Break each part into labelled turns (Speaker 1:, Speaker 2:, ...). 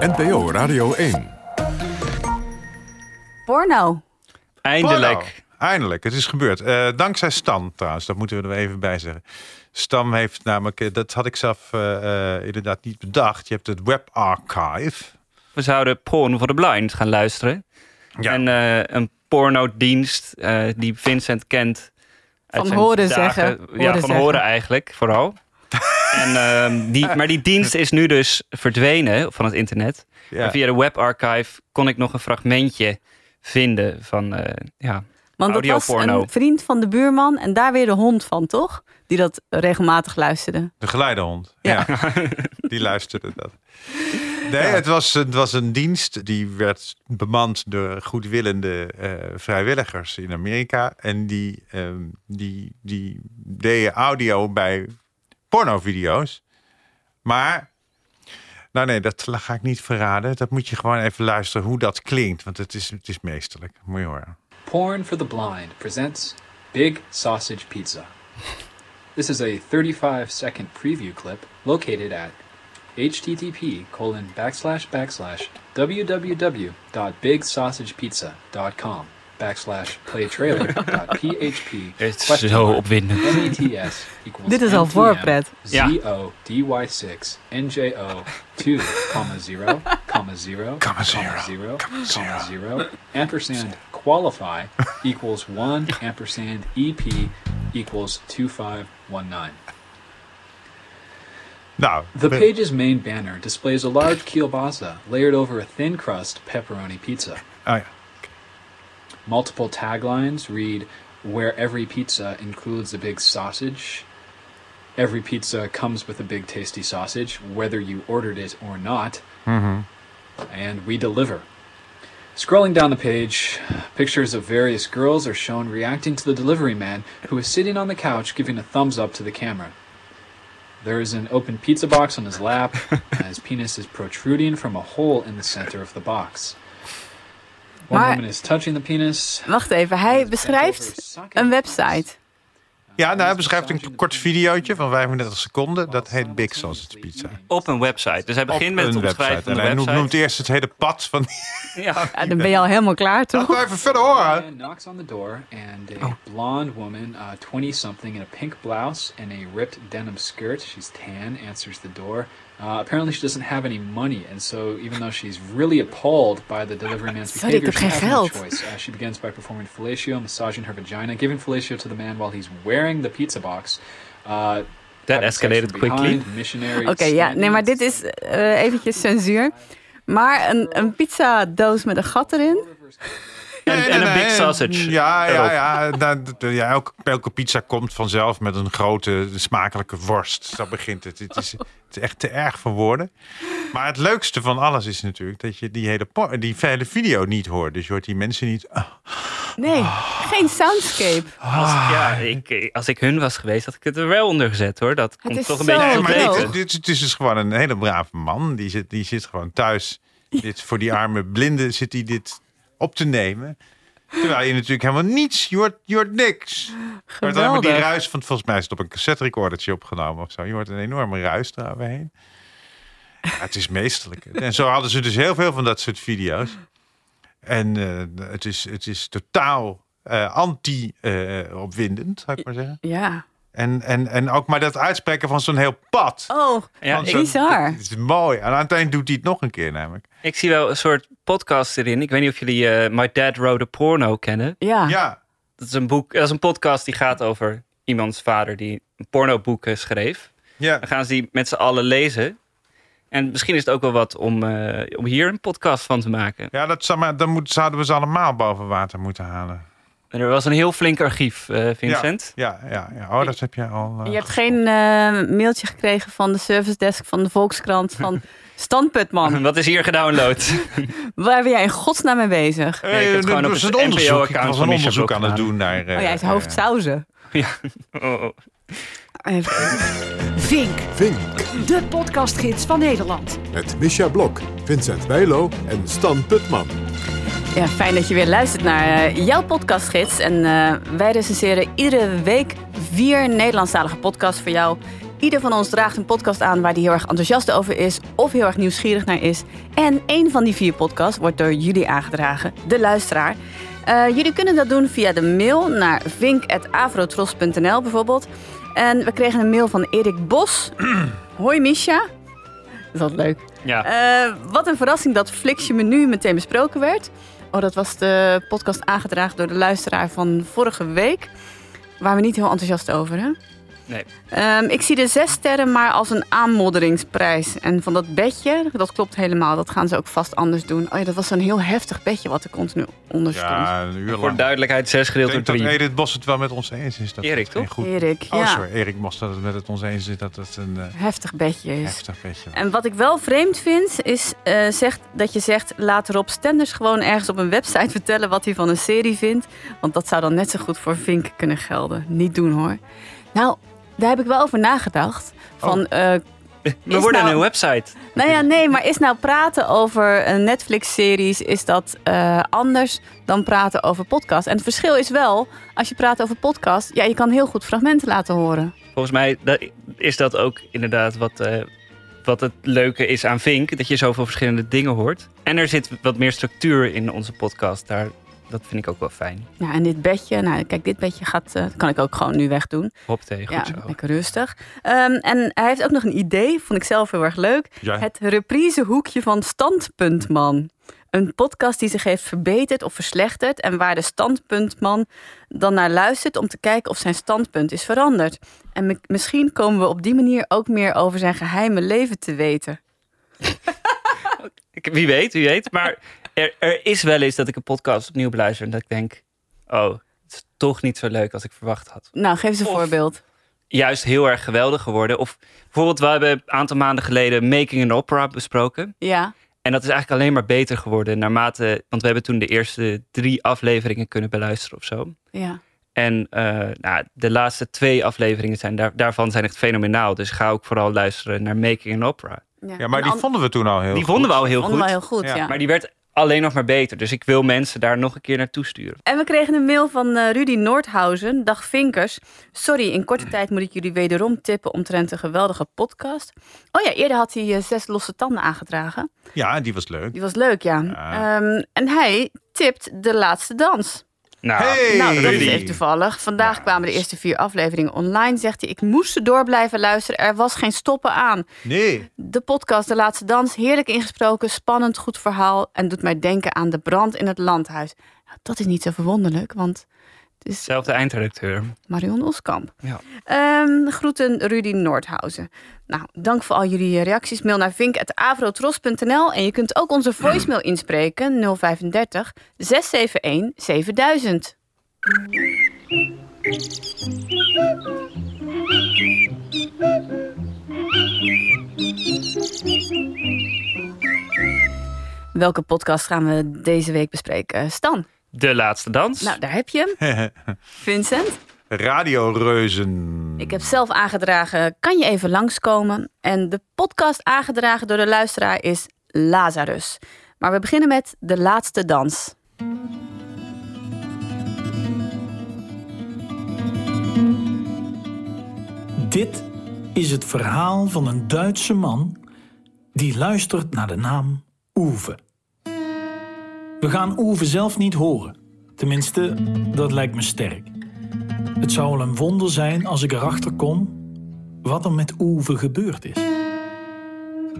Speaker 1: NPO Radio 1.
Speaker 2: Porno.
Speaker 3: Eindelijk.
Speaker 4: Porno. Eindelijk, het is gebeurd. Eh, dankzij Stan trouwens, dat moeten we er even bij zeggen. Stam heeft namelijk, eh, dat had ik zelf eh, eh, inderdaad niet bedacht. Je hebt het Web Archive.
Speaker 3: We zouden Porn for the Blind gaan luisteren.
Speaker 4: Ja.
Speaker 3: En eh, een pornodienst eh, die Vincent kent. uit
Speaker 2: Van horen
Speaker 3: dagen.
Speaker 2: zeggen.
Speaker 3: Ja,
Speaker 2: Horen
Speaker 3: van
Speaker 2: zeggen.
Speaker 3: horen eigenlijk, vooral. En, ehm, die, maar die dienst is nu dus verdwenen van het internet.
Speaker 4: Ja.
Speaker 3: Via de webarchive kon ik nog een fragmentje vinden van eh, ja,
Speaker 2: Want dat was een vriend van de buurman en daar weer de hond van, toch? Die dat regelmatig luisterde.
Speaker 4: De geleidehond.
Speaker 2: Ja.
Speaker 4: Ja. die luisterde dat. Nee, het, was, het was een dienst die werd bemand door goedwillende eh, vrijwilligers in Amerika. En die, ehm, die, die deden audio bij pornovideo's. Maar, nou nee, dat ga ik niet verraden. Dat moet je gewoon even luisteren hoe dat klinkt. Want het is, het is meesterlijk. Moet je.
Speaker 5: Porn for the Blind presents Big Sausage Pizza. This is a 35 second preview clip located at http backslash backslash www.bigsausagepizza.com backslash playtrailer.php
Speaker 3: Het is
Speaker 5: question
Speaker 3: zo
Speaker 5: mark
Speaker 3: opwindend.
Speaker 5: NETS equals
Speaker 2: Dit is al
Speaker 5: NTM
Speaker 2: voorpret.
Speaker 3: Ja.
Speaker 5: ZO-DY6 NJO 2, comma 0, comma 0,
Speaker 4: Comma zero,
Speaker 5: comma 0,
Speaker 4: comma
Speaker 5: comma
Speaker 4: zero.
Speaker 5: ampersand qualify equals 1, ampersand EP equals 2519.
Speaker 4: Nou,
Speaker 5: The
Speaker 4: we-
Speaker 5: page's main banner displays a large kielbasa layered over a thin crust pepperoni pizza.
Speaker 4: oh ja.
Speaker 5: Multiple taglines read Where every pizza includes a big sausage. Every pizza comes with a big tasty sausage, whether you ordered it or not. Mm-hmm. And we deliver. Scrolling down the page, pictures of various girls are shown reacting to the delivery man who is sitting on the couch giving a thumbs up to the camera. There is an open pizza box on his lap, and his penis is protruding from a hole in the center of the box. One
Speaker 2: Maar-
Speaker 5: woman is touching the penis.
Speaker 2: Wacht even, hij beschrijft een website.
Speaker 4: Ja, nou, hij beschrijft een kort videootje van 35 seconden. Dat heet Big Sausage Pizza.
Speaker 3: Op een website. Dus hij begint met het
Speaker 4: een
Speaker 3: omschrijven van
Speaker 4: En
Speaker 3: de
Speaker 4: hij noemt,
Speaker 3: website.
Speaker 4: noemt eerst het hele pad van...
Speaker 3: Ja.
Speaker 2: Ja, dan ben je al helemaal klaar,
Speaker 4: Laten
Speaker 2: toch?
Speaker 4: we even verder horen.
Speaker 5: knocks on the door, and a blonde woman, uh, 20 something, in a pink blouse and a ripped denim skirt, she's tan, answers the door. Uh, apparently, she doesn't have any money, and so even though she's really appalled by the delivery man's behavior, she has no choice. Uh, she begins by performing fellatio, massaging her vagina, giving fellatio to the man while he's wearing the pizza box. Uh,
Speaker 3: That escalated quickly.
Speaker 5: behind, missionary
Speaker 2: Oké, ja, nee, maar dit is eh, eventjes censuur. Maar een, een pizzadoos met een gat erin.
Speaker 3: En,
Speaker 4: Nee,
Speaker 3: en
Speaker 4: nee,
Speaker 3: een big sausage.
Speaker 4: Ja,
Speaker 3: erop.
Speaker 4: ja, ja. Ja elke, elke pizza komt vanzelf met een grote, smakelijke worst. Zo begint het. Het is, het is echt te erg voor woorden. Maar het leukste van alles is natuurlijk dat je die hele, die hele video niet hoort. Dus je hoort die mensen niet... ah,
Speaker 2: Nee, geen soundscape.
Speaker 3: Als, ja, ik, als ik hun was geweest, had ik het er wel onder gezet hoor. Dat komt
Speaker 2: is
Speaker 3: toch een beetje
Speaker 4: Nee, maar dit is dus gewoon een hele brave man. Die zit, die zit gewoon thuis. Dit, voor die arme blinden zit hij dit op te nemen. Terwijl je natuurlijk helemaal niets, je hoort, je hoort niks. Je hoort alleen maar die
Speaker 2: Geweldig.
Speaker 4: ruis van, volgens mij is het op een cassette recordertje opgenomen of zo. Je hoort een enorme ruis eroverheen. Ja, het is meesterlijk. En zo hadden ze dus heel veel van dat soort video's. En eh, het, is, het is totaal eh, anti-opwindend, zou ik maar zeggen.
Speaker 2: Ja.
Speaker 4: En, en, en ook maar dat uitspreken van zo'n heel pad.
Speaker 2: Oh,
Speaker 3: Ja,
Speaker 2: bizar.
Speaker 4: Het is mooi. En aan het eind doet hij het nog een keer namelijk.
Speaker 3: ik zie wel een soort podcast erin. Ik weet niet of jullie eh, My Dad Wrote a Porno kennen.
Speaker 2: ja.
Speaker 4: Ja,
Speaker 3: Dat is een boek, dat is een podcast die gaat over iemands vader die een pornoboek eh, schreef.
Speaker 4: ja.
Speaker 3: Dan gaan ze die met z'n allen lezen. En misschien is het ook wel wat om, eh, om hier een podcast van te maken.
Speaker 4: ja dat zou maar, dan moet, zouden we ze allemaal boven water moeten halen.
Speaker 3: En er was een heel flink archief, eh, Vincent.
Speaker 4: Ja, ja, ja. Oh, dat heb je al. eh,
Speaker 2: Je hebt geen eh, mailtje gekregen van de service desk van de Volkskrant van Standputman.
Speaker 3: Wat is hier gedownload?
Speaker 2: Waar ben jij in godsnaam mee bezig?
Speaker 3: Nee, ik heb het gewoon op het
Speaker 4: een onderzoek. Ik
Speaker 3: NPO-account van
Speaker 4: een onderzoek
Speaker 3: Blok
Speaker 4: aan het doen naar. eh,
Speaker 2: Oh, jij is hoofdsauzen.
Speaker 3: ja. Oh, oh.
Speaker 6: Vink,
Speaker 1: Vink.
Speaker 6: de podcastgids van Nederland.
Speaker 1: Met Misha Blok, Vincent Bijlo en Stan Putman.
Speaker 2: Ja, fijn dat je weer luistert naar eh, jouw podcastgids. En eh, wij recenseren iedere week vier Nederlandstalige podcasts voor jou Ieder van ons draagt een podcast aan waar hij heel erg enthousiast over is of heel erg nieuwsgierig naar is. En één van die vier podcasts wordt door jullie aangedragen, de luisteraar. Eh, jullie kunnen dat doen via de mail naar vink.avrotros.nl bijvoorbeeld. En we kregen een mail van Erik Bos. Hoi Misha. Dat is altijd leuk.
Speaker 3: Ja.
Speaker 2: Wat een verrassing dat Flixje Menu meteen besproken werd. Oh, dat was de podcast aangedragen door de luisteraar van vorige week. Waar we niet heel enthousiast over, hè?
Speaker 3: Nee.
Speaker 2: Ehm, ik zie de zes sterren maar als een aanmodderingsprijs. En van dat bedje, dat klopt helemaal. Dat gaan ze ook vast anders doen. Oh ja, dat was zo'n heel heftig bedje wat er continu onder stond.
Speaker 4: Ja, een uur
Speaker 3: Voor
Speaker 4: lang.
Speaker 3: duidelijkheid, 6
Speaker 4: Ik
Speaker 3: gedeeld door
Speaker 4: denk dat
Speaker 3: 3.
Speaker 4: Edith Bos het wel met ons eens is. Dat
Speaker 3: Erik, toch?
Speaker 4: Goed...
Speaker 2: Erik,
Speaker 4: Oh,
Speaker 2: ja.
Speaker 4: sorry. Erik Bos dat het met het ons eens is dat het een eh,
Speaker 2: Heftig bedje is.
Speaker 4: heftig was.
Speaker 2: En wat ik wel vreemd vind, is eh, zegt, dat je zegt... laat Rob Stenders gewoon ergens op een website vertellen... wat hij van een serie vindt. Want dat zou dan net zo goed voor Vink kunnen gelden. Niet doen, hoor. Nou, daar heb ik wel over nagedacht. Van, eh,
Speaker 3: We worden
Speaker 2: nou-
Speaker 3: een website.
Speaker 2: nou ja, nee, maar is nou praten over een Netflix-series... is dat eh, anders dan praten over podcast? En het verschil is wel, als je praat over podcast... ja, je kan heel goed fragmenten laten horen.
Speaker 3: Volgens mij is dat ook inderdaad wat, eh, wat het leuke is aan Vink. Dat je zoveel verschillende dingen hoort. En er zit wat meer structuur in onze podcast. Daar, dat vind ik ook wel fijn.
Speaker 2: Nou, en dit bedje, nou, kijk, dit bedje gaat, eh, kan ik ook gewoon nu wegdoen.
Speaker 3: Hop tegen, goed
Speaker 2: Ja,
Speaker 3: zo.
Speaker 2: lekker rustig. Ehm, en hij heeft ook nog een idee, vond ik zelf heel erg leuk.
Speaker 4: Ja.
Speaker 2: Het reprisehoekje van Standpuntman. Een podcast die zich heeft verbeterd of verslechterd... en waar de standpuntman dan naar luistert... om te kijken of zijn standpunt is veranderd. En mi- misschien komen we op die manier ook meer over zijn geheime leven te weten.
Speaker 3: Ik, wie weet, wie weet. Maar er, er is wel eens dat ik een podcast opnieuw beluister... en dat ik denk, oh, het is toch niet zo leuk als ik verwacht had.
Speaker 2: Nou, geef eens een
Speaker 3: Of-
Speaker 2: voorbeeld.
Speaker 3: Juist heel erg geweldig geworden. Of bijvoorbeeld, we hebben een aantal maanden geleden Making an Opera besproken.
Speaker 2: Ja,
Speaker 3: En dat is eigenlijk alleen maar beter geworden naarmate... Want we hebben toen de eerste drie afleveringen kunnen beluisteren of zo.
Speaker 2: ja.
Speaker 3: En eh, nou, de laatste twee afleveringen zijn daar, daarvan zijn echt fenomenaal. Dus ga ook vooral luisteren naar Making an Opera.
Speaker 4: Ja, maar
Speaker 2: En
Speaker 4: die vonden we toen al heel
Speaker 3: die
Speaker 4: goed.
Speaker 3: vonden we al heel
Speaker 2: vonden
Speaker 3: goed.
Speaker 2: we heel goed,
Speaker 4: Ja.
Speaker 2: ja.
Speaker 3: Maar die werd alleen nog maar beter. Dus ik wil mensen daar nog een keer naartoe sturen.
Speaker 2: En we kregen een mail van eh, Rudy Noordhausen. Dag Vinkers. Sorry, in korte tijd moet ik jullie wederom tippen omtrent een geweldige podcast. Oh ja, eerder had hij eh, zes losse tanden aangedragen.
Speaker 4: Ja, die was leuk.
Speaker 2: Die was leuk, ja.
Speaker 4: Ja.
Speaker 2: Ehm, en hij tipt de laatste dans.
Speaker 3: Nou,
Speaker 4: Hey!
Speaker 2: nou, dat is even toevallig. Vandaag
Speaker 4: Ja,
Speaker 2: kwamen de eerste vier afleveringen online. Zegt hij, ik moest door blijven luisteren. Er was geen stoppen aan.
Speaker 4: Nee.
Speaker 2: De podcast De Laatste Dans, heerlijk ingesproken, spannend, goed verhaal. En doet mij denken aan de brand in het landhuis. Nou, dat is niet zo verwonderlijk, want
Speaker 3: Zelfde eindredacteur.
Speaker 2: Marion Oskamp.
Speaker 3: Ja.
Speaker 2: Ehm, groeten Rudy Noordhausen. Nou, dank voor al jullie eh, reacties. Mail naar vink.avrotros.nl en je kunt ook onze voicemail inspreken 035 671 7000. Welke podcast gaan we deze week bespreken? Stan,
Speaker 3: De laatste dans.
Speaker 2: nou daar heb je hem. Vincent?
Speaker 4: Radioreuzen.
Speaker 2: Ik heb zelf aangedragen, kan je even langskomen? En de podcast aangedragen door de luisteraar is Lazarus. Maar we beginnen met De Laatste Dans.
Speaker 7: Dit is het verhaal van een Duitse man die luistert naar de naam Oeve. We gaan Oeve zelf niet horen. Tenminste, dat lijkt me sterk. Het zou wel een wonder zijn als ik erachter kom wat er met Oeve gebeurd is.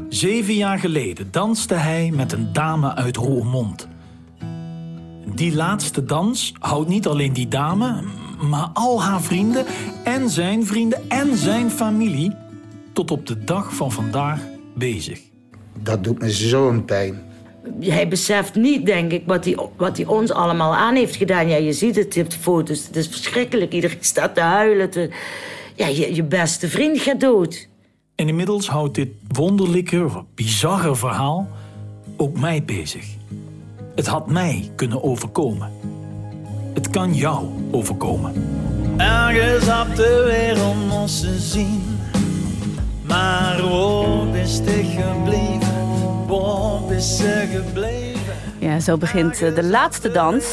Speaker 7: Zeven jaar geleden danste hij met een dame uit Roermond. Die laatste dans houdt niet alleen die dame, maar al haar vrienden en zijn vrienden en zijn familie tot op de dag van vandaag bezig.
Speaker 8: Dat doet me zo'n pijn.
Speaker 9: Hij beseft niet, denk ik, wat hij, wat hij ons allemaal aan heeft gedaan. Ja, je ziet het, je hebt foto's. Het is verschrikkelijk. Iedereen staat te huilen. te- Ja, je, je beste vriend gaat dood.
Speaker 7: En inmiddels houdt dit wonderlijke, of bizarre verhaal ook mij bezig. Het had mij kunnen overkomen. Het kan jou overkomen.
Speaker 10: Ergens op de wereld moest ze zien. Maar waar is ze gebleven? Is ze gebleven?
Speaker 2: Ja, zo begint eh, De Laatste Dans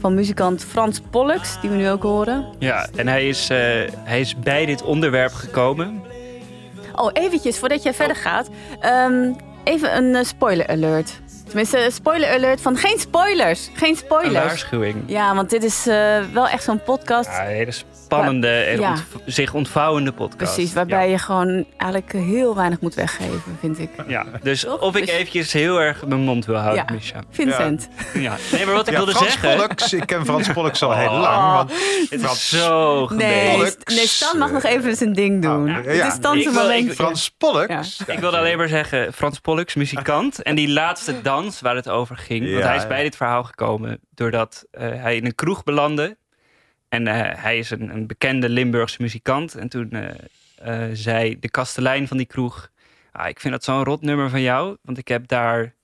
Speaker 2: van muzikant Frans Pollux, die we nu ook horen.
Speaker 3: Ja, en hij is, eh, hij is bij dit onderwerp gekomen.
Speaker 2: Oh, eventjes, voordat jij verder gaat. ehm, even een eh, spoiler alert. Tenminste, een spoiler alert van geen spoilers. Geen
Speaker 3: Een
Speaker 2: spoilers.
Speaker 3: waarschuwing.
Speaker 2: Ja, want dit is eh, wel echt zo'n podcast.
Speaker 3: Ja, een hele spannende en
Speaker 2: Ja.
Speaker 3: ontv- zich ontvouwende podcast.
Speaker 2: Precies, waarbij je gewoon eigenlijk heel weinig moet weggeven, vind ik.
Speaker 3: Ja, dus
Speaker 2: Toch?
Speaker 3: of ik
Speaker 2: Dus-
Speaker 3: eventjes heel erg mijn mond wil houden,
Speaker 2: Ja.
Speaker 3: Misha.
Speaker 2: Vincent.
Speaker 3: Ja. Nee, maar wat ik
Speaker 4: Ja,
Speaker 3: wilde
Speaker 4: Frans
Speaker 3: zeggen...
Speaker 4: Pollux, ik ken Frans Pollux al heel
Speaker 3: Oh.
Speaker 4: lang. Want
Speaker 3: Het is zo gemeen.
Speaker 2: Nee, nee, Stan mag nog even zijn ding doen.
Speaker 4: ja.
Speaker 2: Het is Stan zijn.
Speaker 4: Frans Pollux.
Speaker 3: Ik wilde alleen maar zeggen, Frans Pollux, muzikant. En die laatste dans waar het over ging. want hij is
Speaker 4: ja.
Speaker 3: bij dit verhaal gekomen doordat eh, hij in een kroeg belandde. En eh, hij is een, een bekende Limburgse muzikant. En toen eh, eh, zei de kastelein van die kroeg... Ah, ik vind dat zo'n rot nummer van jou. Want ik heb daar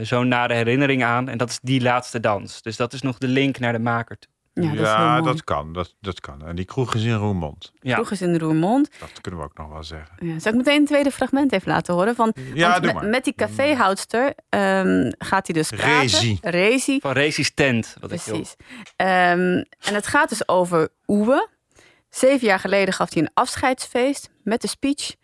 Speaker 3: zo'n nare herinnering aan. En dat is die laatste dans. Dus dat is nog de link naar de maker toe.
Speaker 2: Ja, dat
Speaker 4: Ja, kan. Dat, dat kan. En die kroeg is in Roermond.
Speaker 3: Ja.
Speaker 2: Vroeg is in Roermond.
Speaker 4: Dat kunnen we ook nog wel zeggen.
Speaker 2: Ja, zal ik meteen een tweede fragment even laten horen? Van,
Speaker 4: Ja,
Speaker 2: want
Speaker 4: doe
Speaker 2: met,
Speaker 4: maar.
Speaker 2: met die caféhoudster ehm, gaat hij dus praten.
Speaker 4: Rezi.
Speaker 2: Rezi.
Speaker 3: Van Resistent. Wat ik heel
Speaker 2: Precies. Ehm, en het gaat dus over Oewe. Zeven jaar geleden gaf hij een afscheidsfeest met de speech.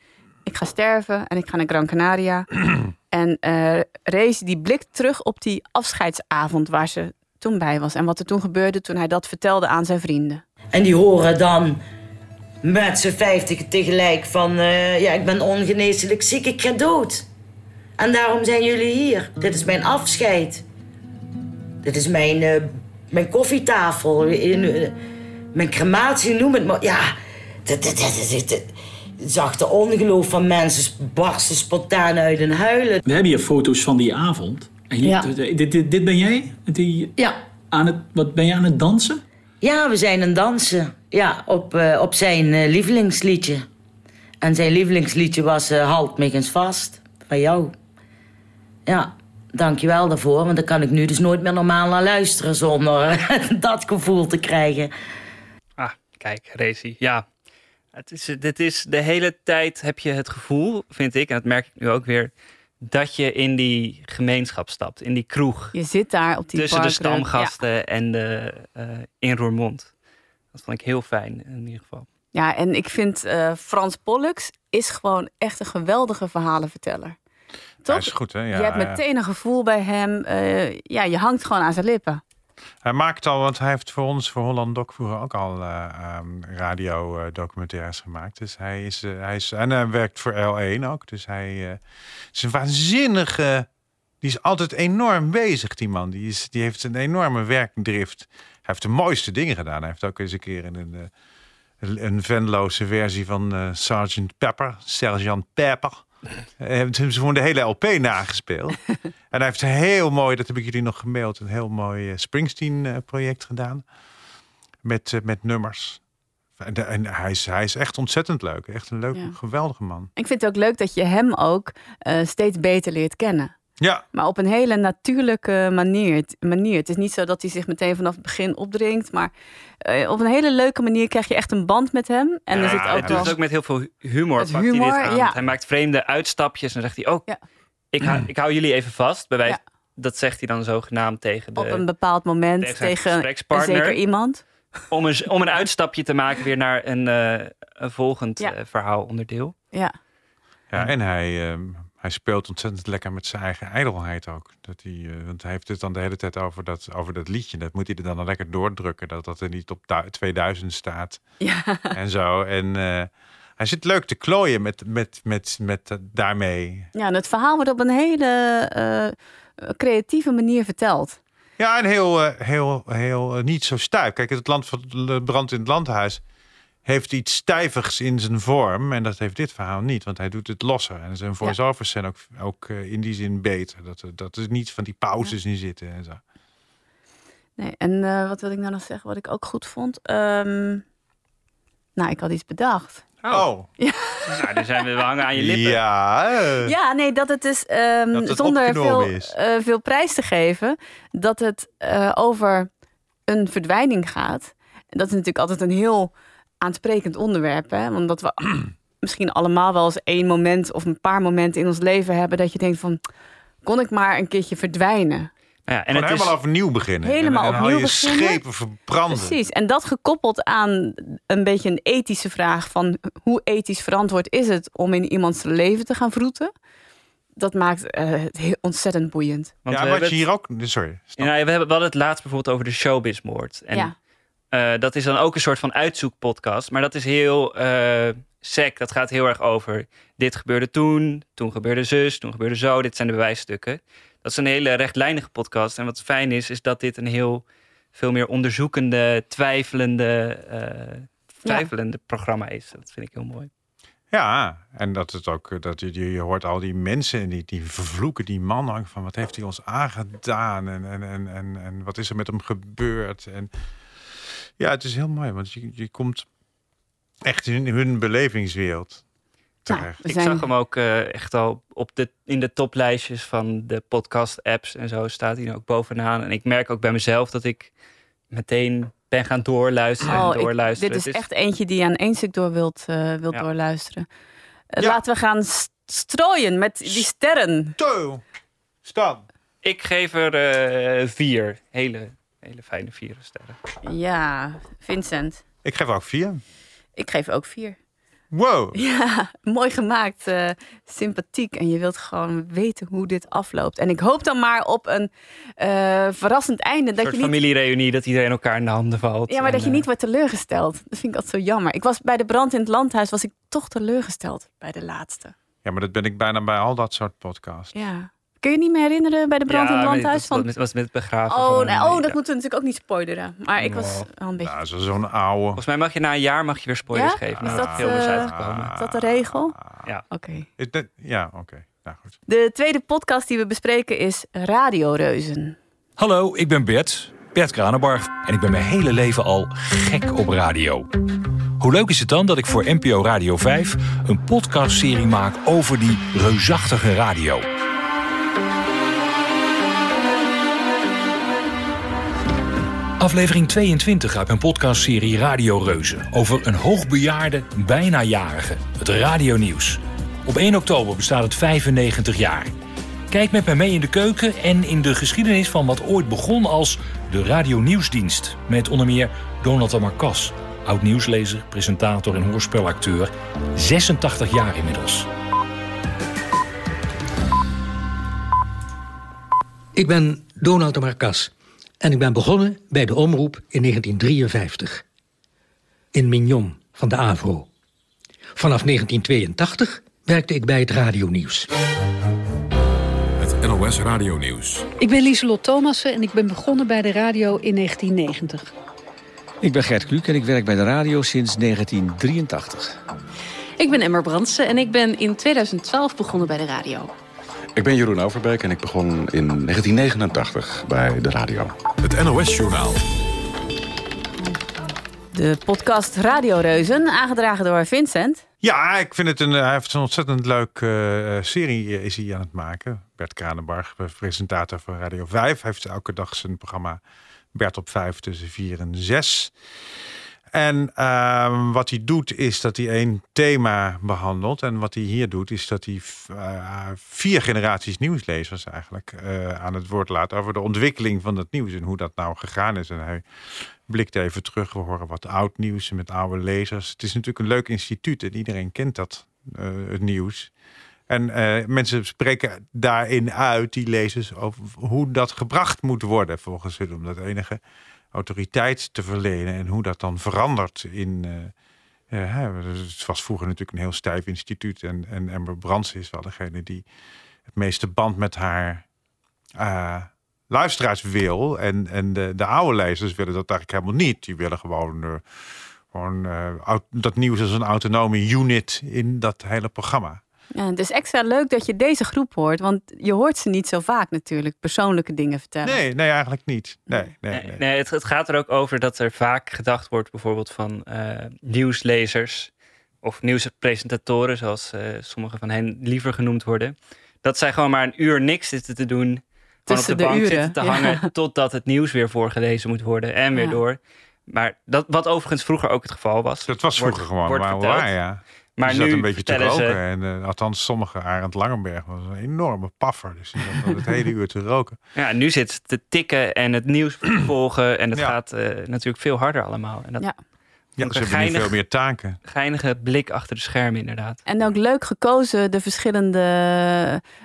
Speaker 2: Ik ga sterven en ik ga naar Gran Canaria. en eh Rezi die blikt terug op die afscheidsavond waar ze toen bij was. En wat er toen gebeurde toen hij dat vertelde aan zijn vrienden.
Speaker 9: En die horen dan met z'n vijftig tegelijk van... eh, ja, ik ben ongeneeslijk ziek, ik ga dood. En daarom zijn jullie hier. Dit is mijn afscheid. Dit is mijn, eh, mijn koffietafel. In, eh, mijn crematie, noem het maar. Ja, dit, dit, dit, dit, dit- zag de ongeloof van mensen barsten spontaan uit en huilen.
Speaker 7: We hebben hier foto's van die avond. En je-
Speaker 9: Ja.
Speaker 7: dit, dit, dit ben jij? Die
Speaker 9: Ja,
Speaker 7: aan het, wat ben je aan het dansen?
Speaker 9: Ja, we zijn aan het dansen. Ja, op, eh, op zijn eh, lievelingsliedje. En zijn lievelingsliedje was eh, Halt me eens vast. Van jou. Ja, dankjewel daarvoor. Want dan kan ik nu dus nooit meer normaal naar luisteren... zonder dat gevoel te krijgen.
Speaker 3: Ah, kijk, Rezi. Ja, het is, dit is de hele tijd heb je het gevoel, vind ik, en dat merk ik nu ook weer, dat je in die gemeenschap stapt, in die kroeg.
Speaker 2: Je zit daar op die
Speaker 3: tussen de stamgasten en de, eh, in Roermond. Dat vond ik heel fijn, in ieder geval.
Speaker 2: Ja, en ik vind eh, Frans Pollux is gewoon echt een geweldige verhalenverteller. Toch?
Speaker 4: Hij is goed, hè? Ja,
Speaker 2: je hebt meteen een gevoel bij hem. eh, ja, je hangt gewoon aan zijn lippen.
Speaker 4: Hij maakt al, want hij heeft voor ons, voor Holland Doc vroeger ook al uh, radio-documentaires gemaakt. Dus hij is, uh, hij is, en hij werkt voor L1 ook. Dus hij is een waanzinnige, die is altijd enorm bezig, die man. Die, is, die heeft een enorme werkdrift. Hij heeft de mooiste dingen gedaan. Hij heeft ook eens een keer in een, een Venloze versie van Sergeant Pepper, Sergeant Pepper. Hij heeft hem gewoon de hele LP nagespeeld. en hij heeft heel mooi, dat heb ik jullie nog gemaild, een heel mooi uh, Springsteen-project gedaan. Met, met nummers. En, de, en, hij, is, hij is echt ontzettend leuk. Echt een leuk, ja. geweldige man.
Speaker 2: Ik vind het ook leuk dat je hem ook uh, steeds beter leert kennen.
Speaker 4: Ja.
Speaker 2: Maar op een hele natuurlijke manier. manier. Het is niet zo dat hij zich meteen vanaf het begin opdringt. Maar uh, op een hele leuke manier krijg je echt een band met hem. En
Speaker 3: ja,
Speaker 2: er zit ook
Speaker 3: het doet ook met heel veel humor. Pakt
Speaker 2: humor,
Speaker 3: hij, dit aan.
Speaker 2: ja.
Speaker 3: hij maakt vreemde uitstapjes en dan zegt hij ook...
Speaker 2: Ja.
Speaker 3: Ik, hou, ik hou jullie even vast. Bij wijze, Dat zegt hij dan zogenaamd tegen de...
Speaker 2: Op een bepaald moment tegen, tegen een zeker iemand.
Speaker 3: Om een, om een uitstapje te maken weer naar een, uh, een volgend ja. uh, verhaalonderdeel.
Speaker 2: Ja.
Speaker 4: Ja, en hij, uh, hij speelt ontzettend lekker met zijn eigen ijdelheid ook. Dat hij, uh, want hij heeft het dan de hele tijd over dat, over dat liedje. Dat moet hij er dan lekker doordrukken. Dat dat er niet op 2000 staat.
Speaker 2: Ja.
Speaker 4: En zo. En uh, hij zit leuk te klooien met, met, met, met, met daarmee.
Speaker 2: Ja, en het verhaal wordt op een hele creatieve manier verteld.
Speaker 4: Ja, en heel, heel, heel niet zo stijf. Kijk, het land van de brand in het landhuis heeft iets stijvigs in zijn vorm. En dat heeft dit verhaal niet, want hij doet het losser. En zijn voice-overs zijn ook, ook uh, in die zin beter. Dat, dat er niet van die pauzes ja. in zitten en zo.
Speaker 2: Nee, en uh, wat wil ik nou nog zeggen, wat ik ook goed vond? Um, nou, ik had iets bedacht.
Speaker 4: Oh.
Speaker 2: Ja.
Speaker 3: Nou, dan zijn we hangen aan je lippen.
Speaker 4: Ja. Uh,
Speaker 2: ja, nee, dat het dus um,
Speaker 4: dat het
Speaker 2: zonder veel,
Speaker 4: is.
Speaker 2: uh, veel prijs te geven, dat het uh, over een verdwijning gaat. En dat is natuurlijk altijd een heel aansprekend onderwerp, hè? Want dat we misschien allemaal wel eens één moment of een paar momenten in ons leven hebben dat je denkt van, kon ik maar een keertje verdwijnen?
Speaker 3: Ja, en
Speaker 4: Gewoon
Speaker 3: het is,
Speaker 4: helemaal overnieuw beginnen.
Speaker 2: Helemaal
Speaker 4: en, en
Speaker 2: opnieuw
Speaker 4: je
Speaker 2: beginnen.
Speaker 4: schepen verbranden.
Speaker 2: Precies. En dat gekoppeld aan een beetje een ethische vraag van hoe ethisch verantwoord is het om in iemands leven te gaan vroeten. Dat maakt eh, het heel ontzettend boeiend.
Speaker 3: want
Speaker 4: ja, wat je hier ook... Sorry.
Speaker 3: Ja, nou, we hebben wel het laatst bijvoorbeeld over de showbizmoord. En
Speaker 2: Ja.
Speaker 3: Eh, dat is dan ook een soort van uitzoekpodcast. Maar dat is heel eh sec. Dat gaat heel erg over dit gebeurde toen, toen gebeurde zus, toen gebeurde zo. Dit zijn de bewijsstukken. Dat is een hele rechtlijnige podcast. En wat fijn is, is dat dit een heel veel meer onderzoekende, twijfelende, eh, twijfelende programma is. Dat vind ik heel mooi.
Speaker 4: Ja, en dat het ook, dat je, je hoort al die mensen en die, die vervloeken die man ook van wat heeft hij ons aangedaan en, en, en, en, en wat is er met hem gebeurd. En ja, het is heel mooi, want je, je komt echt in hun belevingswereld terecht.
Speaker 3: Ik zag hem ook eh, echt al op de, in de toplijstjes van de podcast-apps en zo staat hij ook bovenaan. En ik merk ook bij mezelf dat ik meteen ben gaan doorluisteren
Speaker 2: Oh,
Speaker 3: en
Speaker 2: ik-
Speaker 3: doorluisteren.
Speaker 2: dit is echt eentje die je aan één stuk door wilt, eh, wilt
Speaker 3: Ja.
Speaker 2: doorluisteren. Eh,
Speaker 4: Ja.
Speaker 2: Laten we gaan st- strooien met die sterren.
Speaker 4: Zo, Stan.
Speaker 3: Ik geef er eh, vier. Hele, hele fijne vier sterren.
Speaker 2: Ja, Vincent.
Speaker 4: Ik geef ook vier.
Speaker 2: Ik geef ook vier.
Speaker 4: Wow.
Speaker 2: Ja, mooi gemaakt, eh, sympathiek. En je wilt gewoon weten hoe dit afloopt. En ik hoop dan maar op een eh, verrassend einde.
Speaker 3: Een
Speaker 2: Dat
Speaker 3: soort
Speaker 2: je niet,
Speaker 3: familiereunie dat iedereen elkaar in de handen valt.
Speaker 2: ja, maar
Speaker 3: En,
Speaker 2: dat je
Speaker 3: eh,
Speaker 2: niet wordt teleurgesteld. Dat vind ik altijd zo jammer. Ik was bij de brand in het landhuis, was ik toch teleurgesteld bij de laatste.
Speaker 4: Ja, maar dat ben ik bijna bij al dat soort podcasts.
Speaker 2: Ja. Kun je je niet meer herinneren bij de brand
Speaker 3: ja,
Speaker 2: in het landhuis?
Speaker 3: Dat
Speaker 2: Van...
Speaker 3: was met, was met het begraven.
Speaker 2: Oh,
Speaker 3: van-
Speaker 2: nee, oh, dat
Speaker 3: ja.
Speaker 2: moeten we natuurlijk ook niet spoileren. Maar ik was wel een beetje...
Speaker 4: Zo- zo'n oude.
Speaker 3: Volgens mij mag je na een jaar mag je weer spoilers
Speaker 2: Ja?
Speaker 3: geven.
Speaker 2: Is
Speaker 3: Is
Speaker 2: dat,
Speaker 3: is
Speaker 2: eh. Is dat de regel?
Speaker 3: Ja.
Speaker 2: Oké.
Speaker 4: Is dat- Ja, oké. Nou goed.
Speaker 2: De tweede podcast die we bespreken is Radioreuzen.
Speaker 11: Hallo, ik ben Bert, Bert Kranenbarg en ik ben mijn hele leven al gek op radio. Hoe leuk is het dan dat ik voor NPO Radio 5 een podcastserie maak over die reusachtige radio? Aflevering 22 uit mijn podcastserie Radio Reuzen over een hoogbejaarde, bijna jarige, het radionieuws. Op 1 oktober bestaat het 95 jaar. Kijk met mij mee in de keuken en in de geschiedenis van wat ooit begon als de Radio Nieuwsdienst. Met onder meer Donald de oud nieuwslezer, presentator en hoorspelacteur. 86 jaar inmiddels.
Speaker 12: Ik ben Donald de Marcas en ik ben begonnen bij de omroep in 1953. In Mignon van de AVRO. Vanaf 1982 werkte ik bij het radionieuws.
Speaker 1: Het NOS Radio Nieuws.
Speaker 6: Ik ben Lieselot Thomassen en ik ben begonnen bij de radio in 1990.
Speaker 13: Ik ben Gert Kluk en ik werk bij de radio sinds 1983.
Speaker 14: Ik ben Emmer Brandsen en ik ben in 2012 begonnen bij de radio.
Speaker 15: Ik ben Jeroen Overbeek en ik begon in 1989 bij de radio.
Speaker 1: Het NOS Journaal.
Speaker 2: De podcast Radioreuzen, aangedragen door Vincent.
Speaker 4: Ja, ik vind het een, hij heeft een ontzettend leuk eh, serie eh, is hij aan het maken. Bert Kranenbarg, eh, presentator van Radio 5. Hij heeft elke dag zijn programma Bert op 5 tussen 4 en 6. En ehm, wat hij doet is dat hij één thema behandelt. En wat hij hier doet is dat hij eh, vier generaties nieuwslezers eigenlijk eh, aan het woord laat over de ontwikkeling van het nieuws en hoe dat nou gegaan is. En hij blikt even terug. We horen wat oud nieuws met oude lezers. Het is natuurlijk een leuk instituut en iedereen kent dat, eh, het nieuws. En mensen spreken daarin uit, die lezers, over hoe dat gebracht moet worden volgens hun. Om dat enige autoriteit te verlenen en hoe dat dan verandert in... eh, eh, het was vroeger natuurlijk een heel stijf instituut. En, en Amber Brands is wel degene die het meeste band met haar eh, luisteraars wil. En, en de, de oude lezers willen dat eigenlijk helemaal niet. Die willen gewoon, dat nieuws als een autonome unit in dat hele programma.
Speaker 2: Ja, het is extra leuk dat je deze groep hoort, want je hoort ze niet zo vaak natuurlijk persoonlijke dingen vertellen.
Speaker 4: Nee, nee, eigenlijk niet. Nee, nee, nee.
Speaker 3: Nee, het, het gaat er ook over dat er vaak gedacht wordt, bijvoorbeeld van eh, nieuwslezers of nieuwspresentatoren, zoals eh, sommige van hen liever genoemd worden, dat zij gewoon maar een uur niks zitten te doen, gewoon
Speaker 2: Tussen
Speaker 3: op de
Speaker 2: de
Speaker 3: bank
Speaker 2: uren,
Speaker 3: zitten te
Speaker 2: ja.
Speaker 3: hangen, totdat het nieuws weer voorgelezen moet worden en weer
Speaker 2: Ja.
Speaker 3: door. Maar dat, wat overigens vroeger ook het geval was.
Speaker 4: Dat was vroeger gewoon
Speaker 3: wordt
Speaker 4: maar
Speaker 3: verteld.
Speaker 4: waar, ja.
Speaker 3: Maar
Speaker 4: die zat
Speaker 3: nu
Speaker 4: een beetje te
Speaker 3: ze-
Speaker 4: roken. En, eh, althans, sommige Arend Langenberg was een enorme paffer. Dus die zat het hele uur te roken.
Speaker 3: Ja, nu zit het te tikken en het nieuws te volgen. En het
Speaker 4: Ja.
Speaker 3: gaat eh, natuurlijk veel harder allemaal. En dat
Speaker 2: Ja.
Speaker 4: Ja,
Speaker 3: een
Speaker 4: hebben nu veel meer taken.
Speaker 3: geinige blik achter de schermen inderdaad.
Speaker 2: En ook leuk gekozen, de verschillende,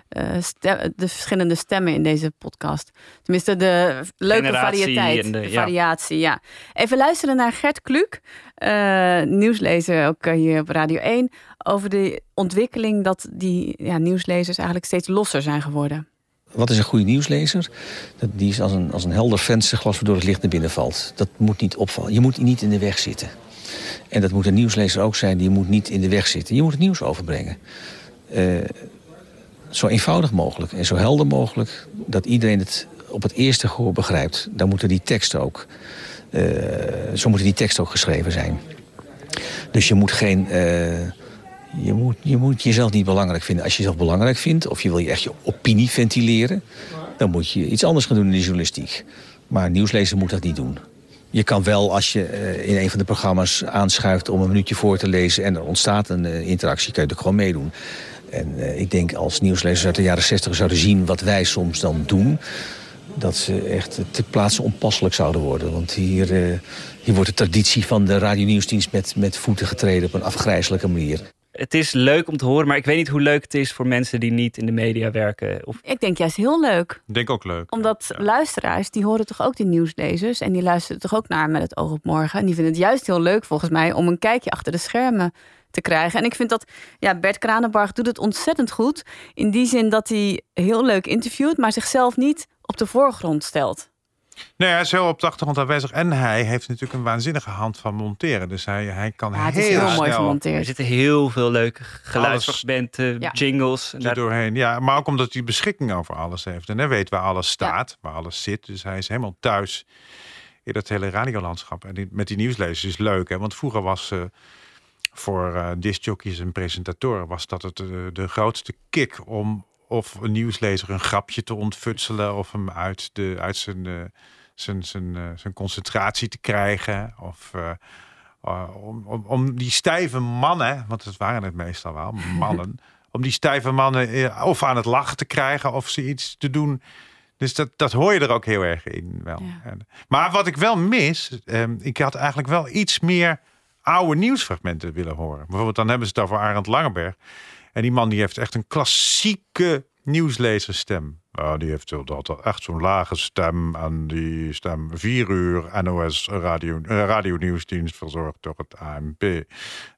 Speaker 2: eh, stem- de verschillende stemmen in deze podcast. Tenminste, de leuke
Speaker 3: Generatie
Speaker 2: variëteit.
Speaker 3: de-
Speaker 2: de variatie, ja. Even luisteren naar Gert Kluk, eh, nieuwslezer ook eh, hier op Radio 1, over de ontwikkeling dat die ja, nieuwslezers eigenlijk steeds losser zijn geworden.
Speaker 13: Wat is een goede nieuwslezer? Dat, die is als een, als een helder vensterglas waardoor het licht naar binnen valt. Dat moet niet opvallen. Je moet niet in de weg zitten. En dat moet een nieuwslezer ook zijn. Die moet niet in de weg zitten. Je moet het nieuws overbrengen. Eh, zo eenvoudig mogelijk en zo helder mogelijk... dat iedereen het op het eerste gehoor begrijpt. Dan moeten die teksten ook... eh, zo moeten die teksten ook geschreven zijn. Dus je moet geen... eh, je moet, je moet jezelf niet belangrijk vinden. Als je jezelf belangrijk vindt of je wil je echt je opinie ventileren... dan moet je iets anders gaan doen in de journalistiek. Maar een nieuwslezer moet dat niet doen. Je kan wel, als je eh, in een van de programma's aanschuift... om een minuutje voor te lezen en er ontstaat een eh, interactie... kan je er gewoon meedoen. En eh, ik denk als nieuwslezers uit de jaren 60 zouden zien... wat wij soms dan doen... dat ze echt ter plaatse onpasselijk zouden worden. Want hier, hier wordt de traditie van de radionieuwsdienst... Met, met voeten getreden op een afgrijzelijke manier.
Speaker 3: Het is leuk om te horen, maar ik weet niet hoe leuk het is voor mensen die niet in de media werken. Of
Speaker 2: Ik denk juist heel leuk.
Speaker 4: Ik denk ook leuk.
Speaker 2: Omdat luisteraars, die horen toch ook de nieuwslezers. En die luisteren toch ook naar met het oog op morgen. En die vinden het juist heel leuk volgens mij om een kijkje achter de schermen te krijgen. En ik vind dat ja, Bert Kranenbarg doet het ontzettend goed. In die zin dat hij heel leuk interviewt, maar zichzelf niet op de voorgrond stelt.
Speaker 4: Nee, hij is heel op de achtergrond aanwezig. En hij heeft natuurlijk een waanzinnige hand van monteren. Dus hij, hij kan
Speaker 2: Ja, het
Speaker 4: heel,
Speaker 2: is heel mooi
Speaker 4: snel
Speaker 2: gemonteerd.
Speaker 3: er zitten heel veel leuke geluidsfragmenten,
Speaker 2: Ja.
Speaker 3: jingles. En
Speaker 4: er
Speaker 3: daar-
Speaker 4: doorheen. Ja, maar ook omdat hij beschikking over alles heeft. En hij weet waar alles staat, waar alles zit. Dus hij is helemaal thuis in dat hele radiolandschap. En die, met die nieuwslezers is leuk. Hè? Want vroeger was eh, voor eh discjockeys en presentatoren... was dat het, eh, de grootste kick om of een nieuwslezer een grapje te ontfutselen... of hem uit, de, uit zijn, eh, zijn, zijn, eh, zijn concentratie te krijgen. Of... eh, om, om, om die stijve mannen, want het waren het meestal wel, mannen, om die stijve mannen of aan het lachen te krijgen of ze iets te doen. Dus dat, dat hoor je er ook heel erg in. Wel. Maar wat ik wel mis, ehm, ik had eigenlijk wel iets meer oude nieuwsfragmenten willen horen. Bijvoorbeeld dan hebben ze het over Arend Langenberg. En die man die heeft echt een klassieke nieuwslezerstem. Ja, die heeft dat echt zo'n lage stem. En die stem 4 uur NOS radio, eh, radionieuwsdienst verzorgd door het ANP.